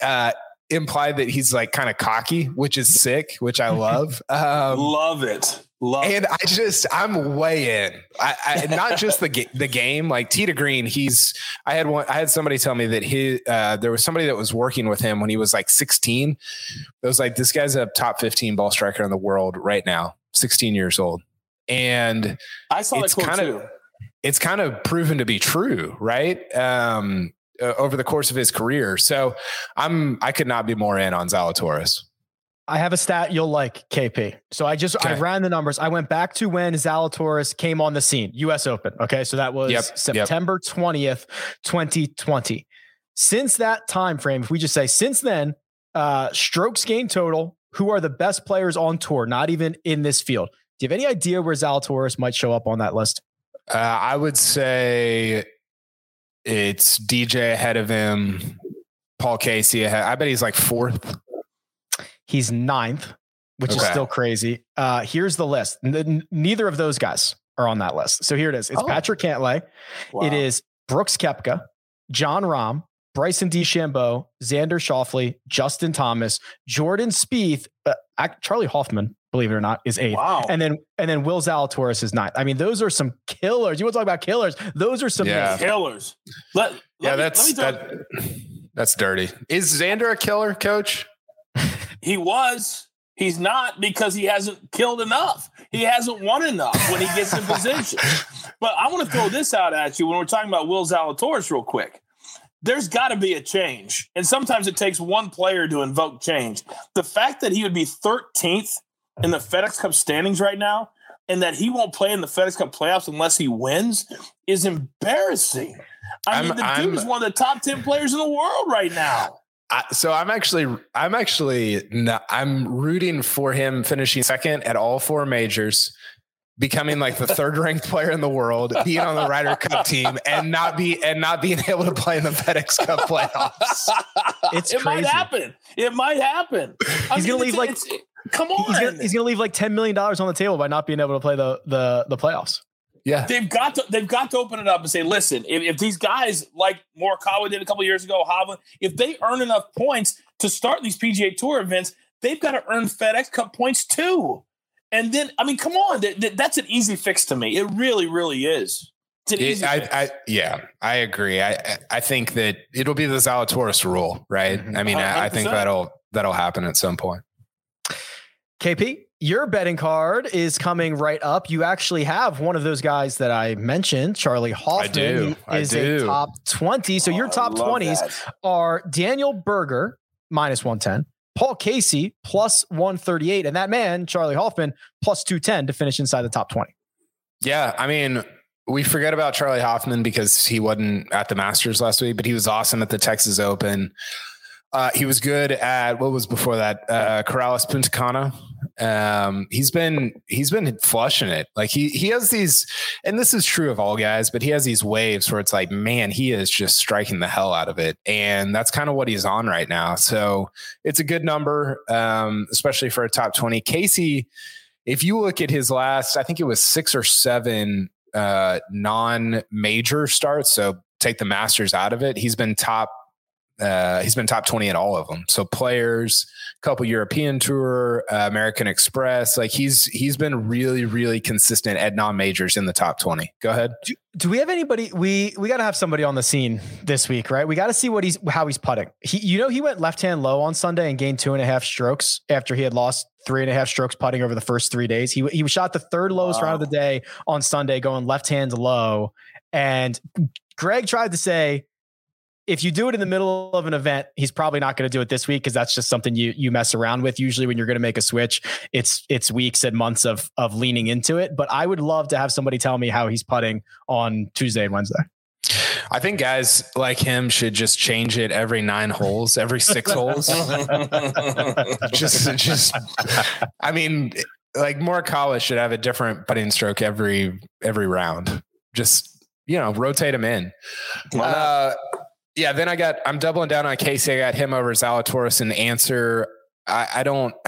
uh, implied that he's like kind of cocky, which is sick, which I love. Um, Love it. Love and I just I'm way in. I, I not just the ga- the game. Like Tita Green, he's. I had one. I had somebody tell me that he uh, there was somebody that was working with him when he was like 16. It was like this guy's a top 15 ball striker in the world right now, 16 years old, and I saw it's kind too. of it's kind of proven to be true, right? Um, uh, over the course of his career. So I'm I could not be more in on Zalatoris. I have a stat you'll like, KP. So I just I ran the numbers. I went back to when Zalatoris came on the scene, U.S. Open. Okay, so that was yep. September twentieth, twenty twenty. Since that time frame, if we just say since then, uh, strokes gained total. Who are the best players on tour? Not even in this field. Do you have any idea where Zalatoris might show up on that list? Uh, I would say it's DJ ahead of him, Paul Casey ahead. I bet he's like fourth. He's ninth, which is still crazy. Uh, here's the list. N- neither of those guys are on that list. So here it is. It's Oh. Patrick Cantlay. Wow. It is Brooks Koepka, Jon Rahm, Bryson DeChambeau, Xander Schauffele, Justin Thomas, Jordan Spieth, uh, Charley Hoffman, believe it or not, is eighth. Wow. And then and then Will Zalatoris is ninth. I mean, those are some killers. You want to talk about killers? Those are some Yeah. killers. Let, let yeah, me- that's let me tell- that. That's dirty. Is Xander a killer, coach? He was. He's not because he hasn't killed enough. He hasn't won enough when he gets in position. But I want to throw this out at you when we're talking about Will Zalatoris real quick. There's got to be a change. And sometimes it takes one player to invoke change. The fact that he would be 13th in the FedEx Cup standings right now and that he won't play in the FedEx Cup playoffs unless he wins is embarrassing. I mean, I'm- the I'm- dude is one of the top 10 players in the world right now. I, so I'm actually, I'm actually, not, I'm rooting for him finishing second at all four majors, becoming like the third ranked player in the world, being on the Ryder Cup team, and not be and not being able to play in the FedEx Cup playoffs. It's it might happen. It might happen. I He's gonna leave, like- come on. He's gonna, he's gonna leave like ten million dollars on the table by not being able to play the the the playoffs. Yeah, they've got to they've got to open it up and say, listen, if, if these guys like Morikawa did a couple years ago, Hovland, if they earn enough points to start these PGA Tour events, they've got to earn FedEx Cup points too. And then, I mean, come on, that, that- that's an easy fix to me. It really, really is. It's an It- easy I, fix. I, yeah, I agree. I, I- I think that it'll be the Zalatoris rule, right? Mm-hmm. I mean, I, I think that'll that'll happen at some point. KP, your betting card is coming right up. You actually have one of those guys that I mentioned, Charley Hoffman. I do. He I is do. a top 20. So Oh, your top 20s that. are Daniel Berger, minus 110, Paul Casey, plus 138, and that man, Charley Hoffman, plus 210 to finish inside the top 20. Yeah, I mean, we forget about Charley Hoffman because he wasn't at the Masters last week, but he was awesome at the Texas Open. Uh, he was good at what was before that uh, Corrales Punta Cana. Um, he's been he's been flushing it. Like he he has these, and this is true of all guys, but he has these waves where it's like, man, he is just striking the hell out of it, and that's kind of what he's on right now. So it's a good number, um, especially for a top twenty. Casey, if you look at his last, I think it was six or seven uh, non-major starts. So take the Masters out of it. He's been top. Uh, he's been top 20 at all of them. So players, couple European tour, uh, American Express, like he's, he's been really, really consistent at non-majors in the top 20. Go ahead. Do, do we have anybody? We we got to have somebody on the scene this week, right? We got to see what he's how he's putting. He, you know, he went left hand low on Sunday and gained two and a half strokes after he had lost three and a half strokes putting over the first three days. He he shot the third lowest round of the day on Sunday, going left hand low. And Greg tried to say, if you do it in the middle of an event, he's probably not going to do it this week because that's just something you you mess around with. Usually, when you're going to make a switch, it's it's weeks and months of of leaning into it. But I would love to have somebody tell me how he's putting on Tuesday and Wednesday. I think guys like him should just change it every nine holes, every six holes. just, just, I mean, like Morikawa should have a different putting stroke every every round. Just you know, rotate him in. Uh, yeah. Then I got I'm doubling down on Casey. I got him over Zalatoris and Ancer. I, I don't.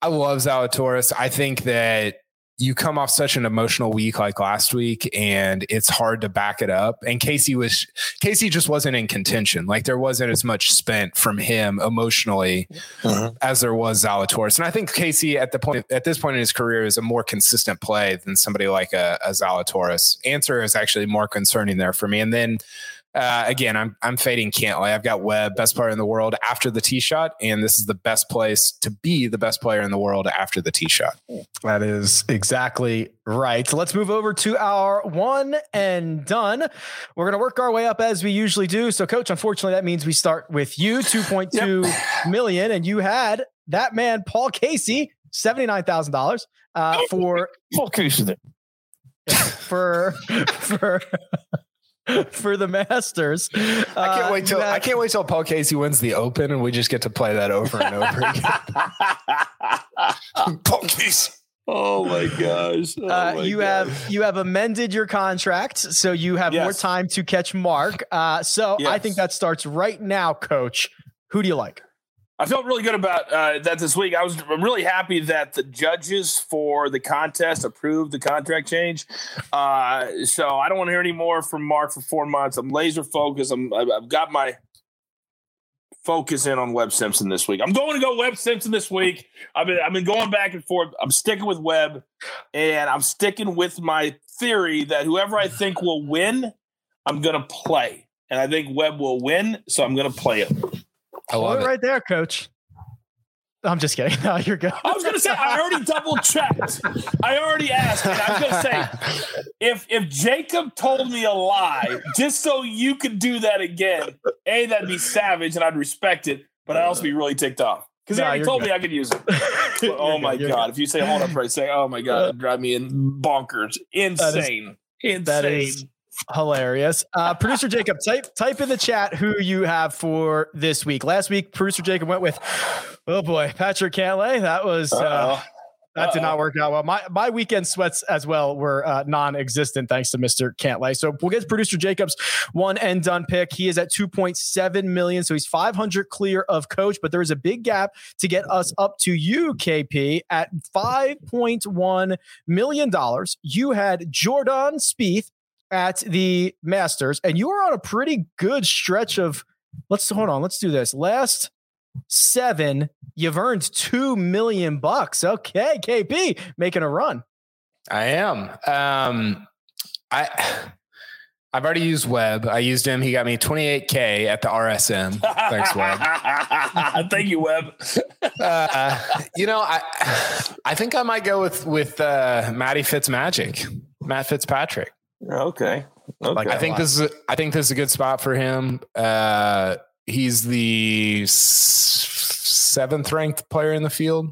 I love Zalatoris. I think that you come off such an emotional week like last week and it's hard to back it up and casey was casey just wasn't in contention like there wasn't as much spent from him emotionally mm-hmm. as there was zalatoris and i think casey at the point at this point in his career is a more consistent play than somebody like a, a zalatoris Ancer is actually more concerning there for me and then uh, again, I'm I'm fading Cantlay. I've got Webb, best player in the world after the tee shot, and this is the best place to be the best player in the world after the tee shot. That is exactly right. So let's move over to our one and done. We're going to work our way up as we usually do. So, coach, unfortunately, that means we start with you, two point two million, and you had that man, Paul Casey, $79,000 uh, for Paul Casey. for for for the Masters. I can't Uh, wait till you I can't wait till Paul Casey wins the Open, and we just get to play that over and over again. Paul Casey. Oh my gosh. Oh Uh, my you gosh. have you have amended your contract, so you have more time to catch Mark. Uh, so I think that starts right now, Coach. Who do you like? I felt really good about uh, that this week. I was I'm really happy that the judges for the contest approved the contract change. Uh, so I don't want to hear any more from Mark for four months. I'm laser focused. I'm I've got my focus in on Webb Simpson this week. I'm going to go Webb Simpson this week. I've been I've been going back and forth. I'm sticking with Webb, and I'm sticking with my theory that whoever I think will win, I'm going to play. and I think Webb will win. So I'm going to play it. I love Hold it it. right there, coach. I'm just kidding. No, you're good. I was going to say I already double checked. I already asked, and I was going to say if if Jacob told me a lie just so you could do that again, a that'd be savage, and I'd respect it, but I'd also be really ticked off because No, he already told good. me I could use it. You're oh my you're god! good. If you say hold up right, say oh my god, uh, drive me in bonkers, insane, insane. That is hilarious. Uh, producer Jacob, type type in the chat who you have for this week. Last week, producer Jacob went with, oh boy, Patrick Cantlay. That was uh, Uh-oh. that did Uh-oh. not work out well. My my weekend sweats as well were uh, non-existent thanks to Mr. Cantlay. So we'll get producer Jacob's one and done pick. He is at 2.7 million, so he's 500 clear of coach, but there is a big gap to get us up to you, KP, at 5.1 million dollars. You had Jordan Spieth at the Masters, and you are on a pretty good stretch of. Let's hold on. Let's do this. Last seven, you've earned two million bucks. Okay, KP making a run. I am. Um, I I've already used Webb. I used him. He got me 28k at the RSM. Thanks, Webb. Thank you, Webb. Uh, you know, I I think I might go with with uh, Matty Fitzmagic, Matt Fitzpatrick. Okay. Okay. Like I think this is a, I think this is a good spot for him. Uh, he's the seventh ranked player in the field.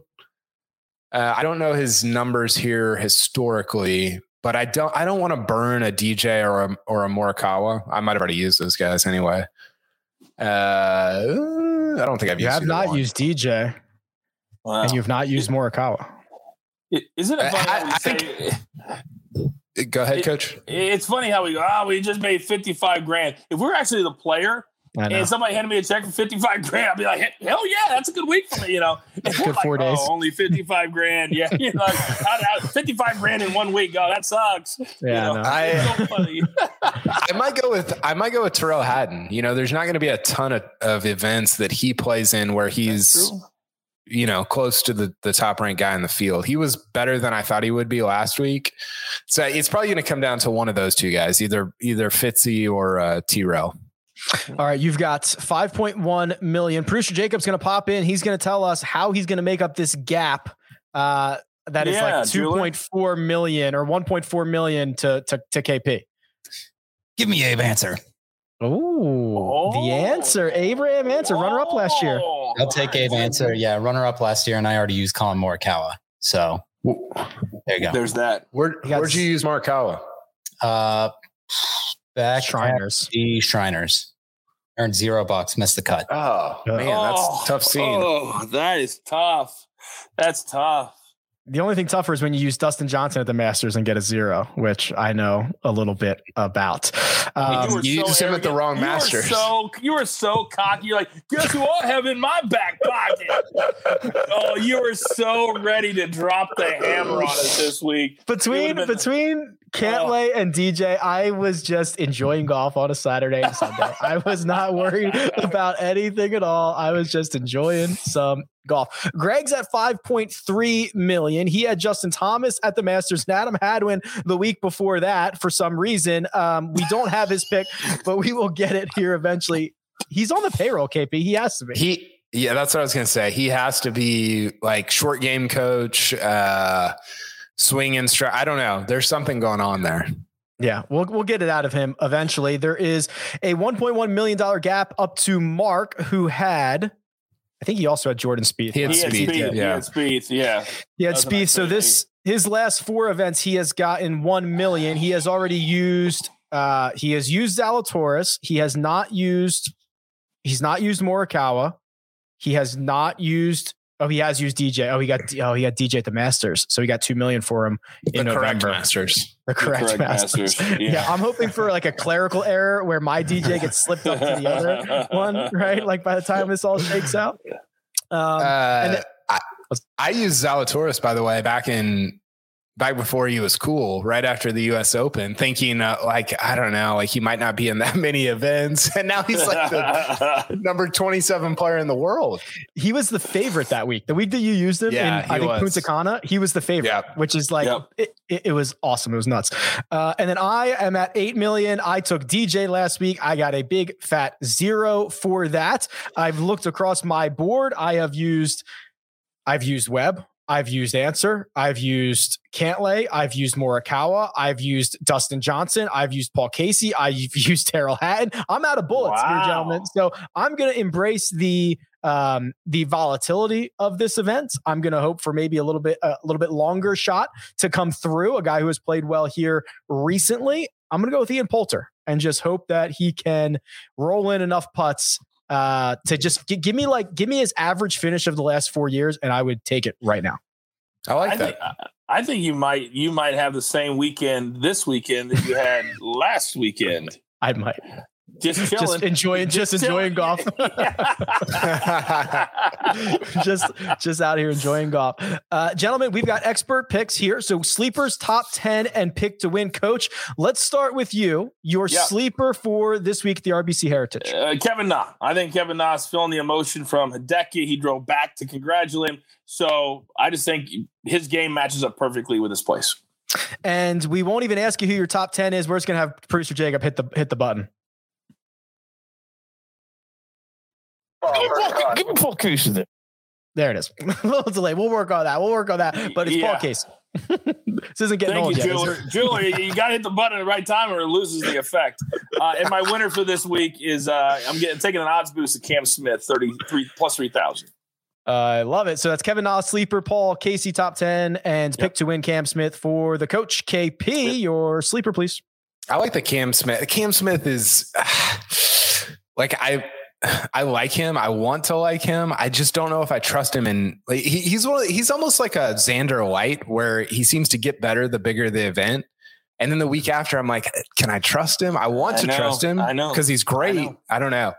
Uh, I don't know his numbers here historically, but I don't I don't want to burn a DJ or a or a Morikawa. I might have already used those guys anyway. Uh, I don't think I've You have not one. used DJ, Wow. and you've not used Morikawa. It- Isn't it I- funny? I- how we I say, think- Go ahead, It- coach. it's funny how we go, oh, we just made 55 grand. If we're actually the player and somebody handed me a check for 55 grand, I'd be like, hell yeah, that's a good week for me, you know. And Good we're like, four days. Oh, only 55 grand. Yeah. You know, like, how- how- 55 grand in one week. Oh, that sucks. Yeah, I know, know. I- so funny. I might go with I might go with Tyrrell Hatton. You know, there's not going to be a ton of, of events that he plays in where he's True. You know close to the the top ranked guy in the field. He was better than I thought he would be last week. So it's probably going to come down to one of those two guys, either either Fitzy or uh, T-Rail. All right, you've got 5.1 million. Producer Jacob's going to pop in. He's going to tell us how he's going to make up this gap. Uh, that is Yeah, like 2.4 million or 1.4 million to to, to KP. Give me Abe Ancer. Oh, the Ancer, Abraham Ancer, runner up last year. Oh, I'll take Abe Ancer. Yeah, runner up last year, and I already used Collin Morikawa. So there you go. There's that. Where He got where'd you use Markawa? Uh, back Shriners. at the Shriners earned zero bucks, missed the cut. Oh man, that's Oh, tough scene. Oh, that is tough. That's tough. The only thing tougher is when you use Dustin Johnson at the Masters and get a zero, which I know a little bit about. Um, were you used him at the wrong you Masters. Were so you were so cocky. You're like, guess who I have in my back pocket? oh, you were so ready to drop the hammer on us this week. Between been- between Cantlay and DJ, I was just enjoying golf on a Saturday and Sunday. I was not worried about anything at all. I was just enjoying some golf. Greg's at 5.3 million. He had Justin Thomas at the Masters and Adam Hadwin the week before that for some reason. Um, we don't have his pick, but we will get it here eventually. He's on the payroll, KP. He has to be. He yeah, that's what I was gonna say. He has to be like short game coach, uh swing instruct. I don't know. There's something going on there. Yeah, we'll we'll get it out of him eventually. There is a 1.1 million dollar gap up to Mark, who had, I think he also had Jordan Spieth. He had He had Spieth, Spieth. He yeah. had Spieth. Yeah. He had That was a Spieth. nice So trade. this his last four events, he has gotten one million. He has already used. Uh, he has used Zalatoris. He has not used. He's not used Morikawa. He has not used. Oh, he has used DJ. Oh, he got. Oh, he got DJ at the Masters. So he got two million for him The in correct November. masters. The correct, correct masters. Masters, Yeah. yeah. I'm hoping for like a clerical error where my DJ gets slipped up to the other one, right? Like by the time this all shakes out. Um, Uh, then- I, I used Zalatoris, by the way, back in back before he was cool, right after the U.S. Open, thinking uh, like I don't know, like he might not be in that many events, and now he's like the number twenty-seven player in the world. He was the favorite that week. The week that you used him Yeah, in I think was. Punta Cana, he was the favorite, Yep. which is like Yep. it, it, it was awesome. It was nuts. Uh, and then I am at eight million. I took DJ last week. I got a big fat zero for that. I've looked across my board. I have used, I've used Webb. I've used Ancer. I've used Cantlay. I've used Morikawa. I've used Dustin Johnson. I've used Paul Casey. I've used Tyrrell Hatton. I'm out of bullets here, gentlemen. So I'm going to embrace the um, the volatility of this event. I'm going to hope for maybe a little bit a little bit longer shot to come through. A guy who has played well here recently. I'm going to go with Ian Poulter and just hope that he can roll in enough putts uh, to just gi- give me like give me his average finish of the last four years, and I would take it right now. I like I that. think, I think you might you might have the same weekend this weekend that you had last weekend. I might Just just enjoying just enjoying golf. just just out here enjoying golf. Uh, gentlemen, we've got expert picks here. So sleepers top 10 and pick to win. Coach, let's start with you. Your sleeper for this week, at the RBC Heritage. Uh, Kevin Na. I think Kevin Na's feeling the emotion from Hideki. He drove back to congratulate him. So I just think his game matches up perfectly with this place. And we won't even ask you who your top 10 is. We're just gonna have producer Jacob hit the hit the button. Give me Paul Casey there. There it is. a little delay. We'll work on that. We'll work on that. But it's Paul Yeah. Casey. this isn't getting Thank old you, yet. is Julie. you got to hit the button at the right time or it loses the effect. Uh, and my winner for this week is uh, I'm getting taking an odds boost at Cam Smith, 33 plus 3,000. I love it. So that's Kevin Na, sleeper, Paul Casey, top 10, and pick to win Cam Smith for the coach. KP, your sleeper, please. I like the Cam Smith. Cam Smith is like I I like him. I want to like him. I just don't know if I trust him. And like, he, he's one. Of, he's almost like a Xander White, where he seems to get better the bigger the event. And then the week after, I'm like, can I trust him? I want I to know, trust him. I know, because he's great. know. I, don't know.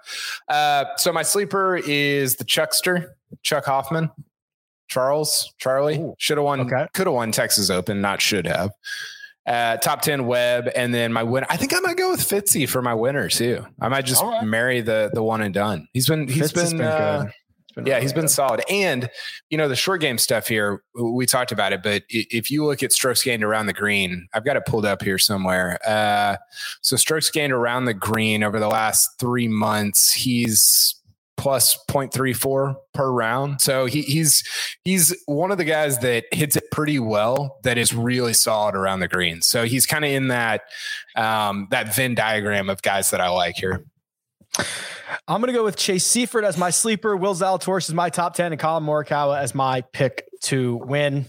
Uh, so my sleeper is the Chuckster, Chuck Hoffman. Charles, Charley should have won, okay. could have won Texas Open, not should have. Uh, top 10 Webb. And then my winner, I think I might go with Fitzy for my winner too. I might just All right. marry the the one and done. He's been, he's Fitz has been, been uh, good. Been yeah, really he's been good. solid. And, you know, the short game stuff here, we talked about it, but if you look at strokes gained around the green, I've got it pulled up here somewhere. Uh, so strokes gained around the green over the last three months, he's plus 0.34 per round. So he, he's he's one of the guys that hits it pretty well. That is really solid around the green. So he's kind of in that um, that Venn diagram of guys that I like here. I'm going to go with Chase Seiffert as my sleeper, Will Zalatoris is my top 10, and Collin Morikawa as my pick to win.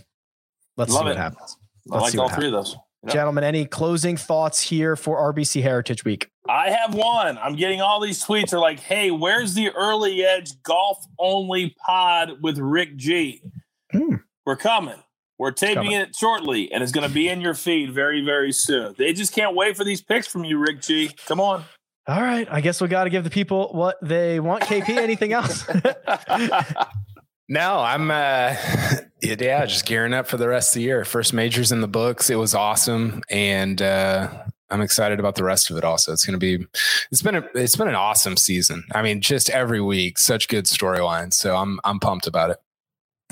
Let's Love see what it. happens. I Let's like see all what three of those. Yep. Gentlemen, any closing thoughts here for RBC Heritage Week? I have one. I'm getting all these tweets are like, hey, where's the early edge golf only pod with Rick G? Hmm. We're coming. We're taping it shortly, and it's going to be in your feed very, very soon. They just can't wait for these picks from you, Rick G. Come on. All right. I guess we got to give the people what they want. KP, anything else? No, I'm uh yeah, just gearing up for the rest of the year. First majors in the books. It was awesome and uh I'm excited about the rest of it also. It's going to be it's been a it's been an awesome season. I mean, just every week such good storylines. So I'm I'm pumped about it.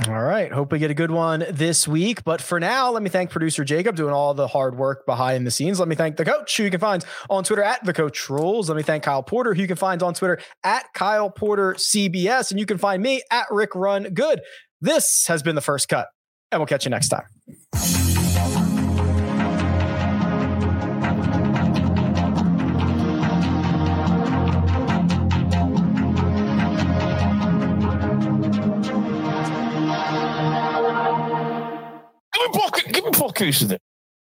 All right. Hope we get a good one this week. But for now, let me thank producer Jacob doing all the hard work behind the scenes. Let me thank the coach who you can find on Twitter at the coach rules. Let me thank Kyle Porter, who you can find on Twitter at Kyle Porter CBS. And you can find me at Rick Run Good. This has been the first cut, and we'll catch you next time. Give